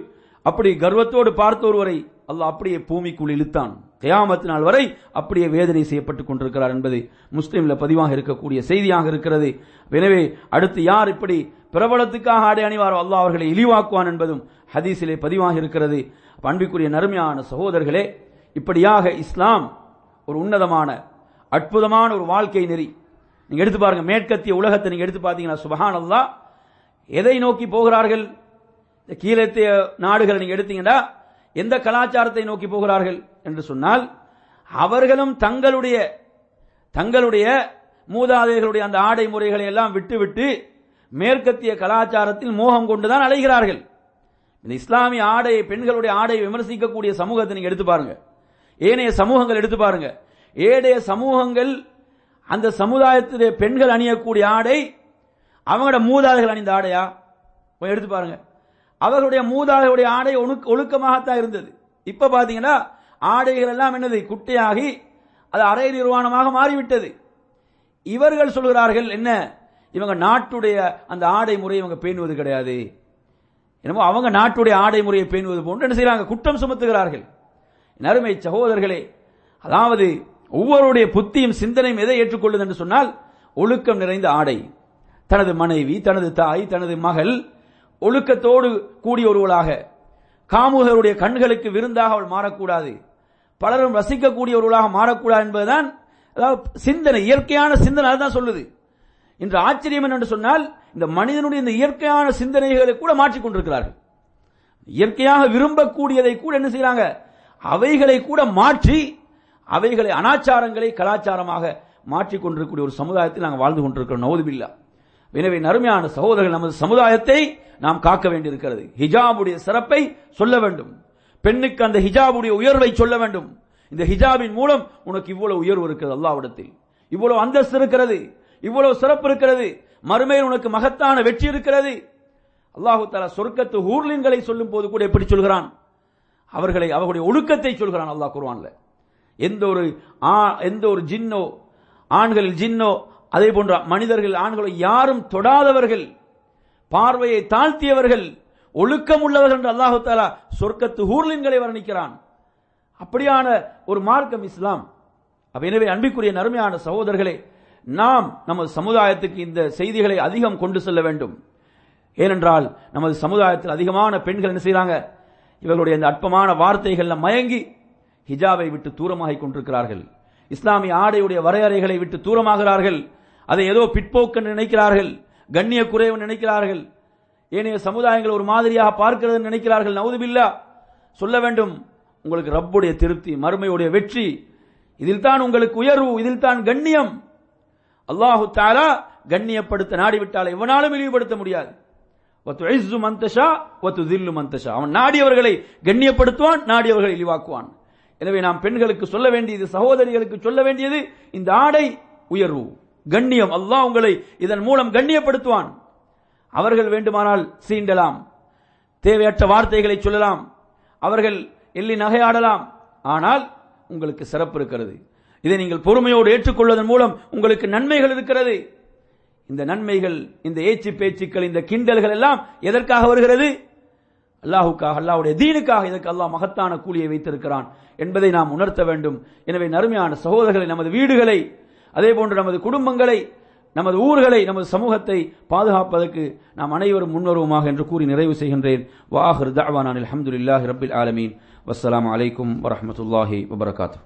அப்படி கர்வத்தோடு பார்த்த ஒருவரை அல்லாஹ் அப்படியே பூமிக்குள் இழுத்தான். கயாமத்து நாள் வரை அப்படியே வேதனை செய்யப்பட்டுக் கொண்டிருக்கிறார் என்பது முஸ்லீம்ல பதிவாக இருக்கக்கூடிய செய்தியாக இருக்கிறது. எனவே அடுத்து யார் இப்படி பிரபலத்துக்காக ஆடை அணிவாரோ அல்லாஹ் அவர்களை இழிவாக்குவான் என்பதும் ஹதீஸிலே பதிவாக இருக்கிறது. பண்பிக்குரிய நறுமையான சகோதரர்களே இப்படியாக இஸ்லாம் ஒரு உன்னதமான அற்புதமான ஒரு வாழ்க்கை நெறி. நீங்க எடுத்து பாருங்க மேற்கத்திய உலகத்தை நீங்க எடுத்து பார்த்தீங்கன்னா சுபஹான் எதை நோக்கி போகிறார்கள்? இந்த கீழத்திய நாடுகளை நீங்க எடுத்தீங்கன்னா எந்த கலாச்சாரத்தை நோக்கி போகிறார்கள் என்று சொன்னால் அவர்களும் தங்களுடைய தங்களுடைய மூதாதையர்களுடைய அந்த ஆடை முறைகளை எல்லாம் விட்டுவிட்டு மேற்கத்திய கலாச்சாரத்தில் மோகம் கொண்டுதான் அலைகிறார்கள். இந்த இஸ்லாமிய ஆடை பெண்களுடைய ஆடையை விமர்சிக்கக்கூடிய சமூகத்தை நீங்க எடுத்து பாருங்க. ஏனைய சமூகங்கள் எடுத்து பாருங்க. ஏடைய சமூகங்கள் அந்த சமுதாயத்திலே பெண்கள் அணியக்கூடிய ஆடை அவங்களோட மூதாதைகள் அணிந்த ஆடையா? எடுத்து பாருங்க. அவர்களுடைய மூதாதையுடைய ஆடை ஒழுக்கமாகத்தான் இருந்தது. இப்ப பாத்தீங்கன்னா ஆடைகள் எல்லாம் என்னது? குட்டையாகி அது அரை நிர்வாணமாக மாறிவிட்டது. இவர்கள் சொல்கிறார்கள் என்ன? இவங்க நாட்டுடைய அந்த ஆடை முறையை இவங்க பேணுவது கிடையாது. என்னமோ அவங்க நாட்டுடைய ஆடை முறையை பேணுவது போன்று என்ன செய்யறாங்க? குற்றம் சுமத்துகிறார்கள். அருமை சகோதரர்களே அதாவது ஒவ்வொருடைய புத்தியும் சிந்தனையும் எதை ஏற்றுக்கொள்ளுது என்று சொன்னால் ஒழுக்கம் நிறைந்த ஆடை. தனது மனைவி தனது தாய் தனது மகள் ஒழுக்கத்தோடு கூடிய ஒருவளாக. காமுகருடைய கண்களுக்கு விருந்தாக அவள் மாறக்கூடாது. பலரும் ரசிக்கக்கூடியவர்களாக மாறக்கூடாது என்பதுதான் அதாவது சிந்தனை இயற்கையான சிந்தனை அதுதான் சொல்லுது. இன்று ஆச்சரியம் என்னென்று சொன்னால் இந்த மனிதனுடைய இந்த இயற்கையான சிந்தனைகளை கூட மாற்றிக் கொண்டிருக்கிறார்கள் இயற்கையாக விரும்பக்கூடியதை கூட என்ன செய்யறாங்க அவைகளை கூட மாற்றி அவைகளை அனாச்சாரங்களை கலாச்சாரமாக மாற்றிக் கொண்டிருக்கக்கூடிய ஒரு சமுதாயத்தில் நாங்கள் வாழ்ந்து கொண்டிருக்கிறோம். நவதுபில்லா. எனவே நறுமையான சகோதரர்கள் நமது சமுதாயத்தை நாம் காக்க வேண்டியிருக்கிறது. ஹிஜாபுடைய சிறப்பை சொல்ல வேண்டும். பெண்ணுக்கு அந்த ஹிஜாபுடைய உயர்வை சொல்ல வேண்டும். இந்த ஹிஜாபின் மூலம் உனக்கு இவ்வளவு உயர்வு இருக்கிறது அல்லாவிடத்தில் இவ்வளவு அந்தஸ்து இருக்கிறது. இவ்வளவு சிறப்பு இருக்கிறது. மறுமையில் உனக்கு மகத்தான வெற்றி இருக்கிறது. அல்லாஹு தாலா சொர்க்கத்து ஊர்லின்களை சொல்லும் போது கூட எப்படி சொல்கிறான். அவர்களை அவர்களுடைய ஒழுக்கத்தை சொல்கிறான் அல்லாஹ் குர்வான்ல எந்த ஒரு ஆ- எந்த ஒரு ஜின்னோ ஆண்களில் ஜின்னோ அதே போன்ற மனிதர்கள் ஆண்களை யாரும் தொடாதவர்கள் பார்வையை தாழ்த்தியவர்கள் ஒழுக்கம் உள்ளவர்கள் என்று அல்லாஹு தாலா சொர்க்கத்து ஊர்லின்களை வர்ணிக்கிறான். அப்படியான ஒரு மார்க்கம் இஸ்லாம். எனவே அன்பிற்குரிய நறுமையான சகோதரர்களே நாம் நமது சமுதாயத்துக்கு இந்த செய்திகளை அதிகம் கொண்டு செல்ல வேண்டும். ஏனென்றால் நமது சமுதாயத்தில் அதிகமான பெண்கள் என்ன செய்கிறாங்க இவர்களுடைய இந்த அற்பமான வார்த்தைகள்ல மயங்கி ஹிஜாபை விட்டு தூரமாகிக் கொண்டிருக்கிறார்கள். இஸ்லாமிய ஆடையுடைய வரையறைகளை விட்டு தூரமாகிறார்கள். அதை ஏதோ பிற்போக்கு நினைக்கிறார்கள். கண்ணிய குறைவு நினைக்கிறார்கள். ஏனைய சமுதாயங்கள் ஒரு மாதிரியாக பார்க்கிறது நினைக்கிறார்கள். நவுதுபில்லா சொல்ல வேண்டும். உங்களுக்கு ரப்புடைய திருப்தி மறுமையுடைய வெற்றி. இதில் தான் உங்களுக்கு உயர்வு இதில் தான் கண்ணியம். அல்லாஹு தாலா கண்ணியப்படுத்த நாடிவிட்டால் எவனாலும் இழிவுபடுத்த முடியாது. ஒத்து மந்தஷா ஒத்து தில்லு மந்தஷா அவன் நாடியவர்களை கண்ணியப்படுத்துவான் நாடியவர்களை இழிவாக்குவான். எனவே நாம் பெண்களுக்கு சொல்ல வேண்டியது சகோதரிகளுக்கு சொல்ல வேண்டியது இந்த ஆடை உயர்வு கண்ணியம். அல்லாஹ் உங்களை இதன் மூலம் கண்ணியப்படுத்துவான். அவர்கள் வேண்டுமானால் சீண்டலாம் தேவையற்ற வார்த்தைகளை சொல்லலாம் அவர்கள் எள்ளி நகையாடலாம். ஆனால் உங்களுக்கு சிறப்பு இருக்கிறது. இதை நீங்கள் பொறுமையோடு ஏற்றுக்கொள்வதன் மூலம் உங்களுக்கு நன்மைகள் இருக்கிறது. இந்த நன்மைகள் இந்த ஏச்சு பேச்சுக்கள் இந்த கிண்டல்கள் எல்லாம் எதற்காக வருகிறது? அல்லாஹுக்காக அல்லாவுடைய தீனுக்காக இதற்கு அல்லாஹ் மகத்தான கூலியை வைத்திருக்கிறான் என்பதை நாம் உணர்த்த வேண்டும். எனவே நறுமையான சகோதரர்களை நமது வீடுகளை அதே போன்று நமது குடும்பங்களை நமது ஊர்களை நமது சமூகத்தை பாதுகாப்பதற்கு நாம் அனைவரும் முன்வருவோமாக என்று கூறி நிறைவு செய்கின்றேன். வாஹர் தஅவானான் அல்ஹம்துலில்லாஹி ரபில் ஆலமீன். வஸ்ஸலாமு அலைக்கும் வரமத்துல்லாஹி வபரகாத்து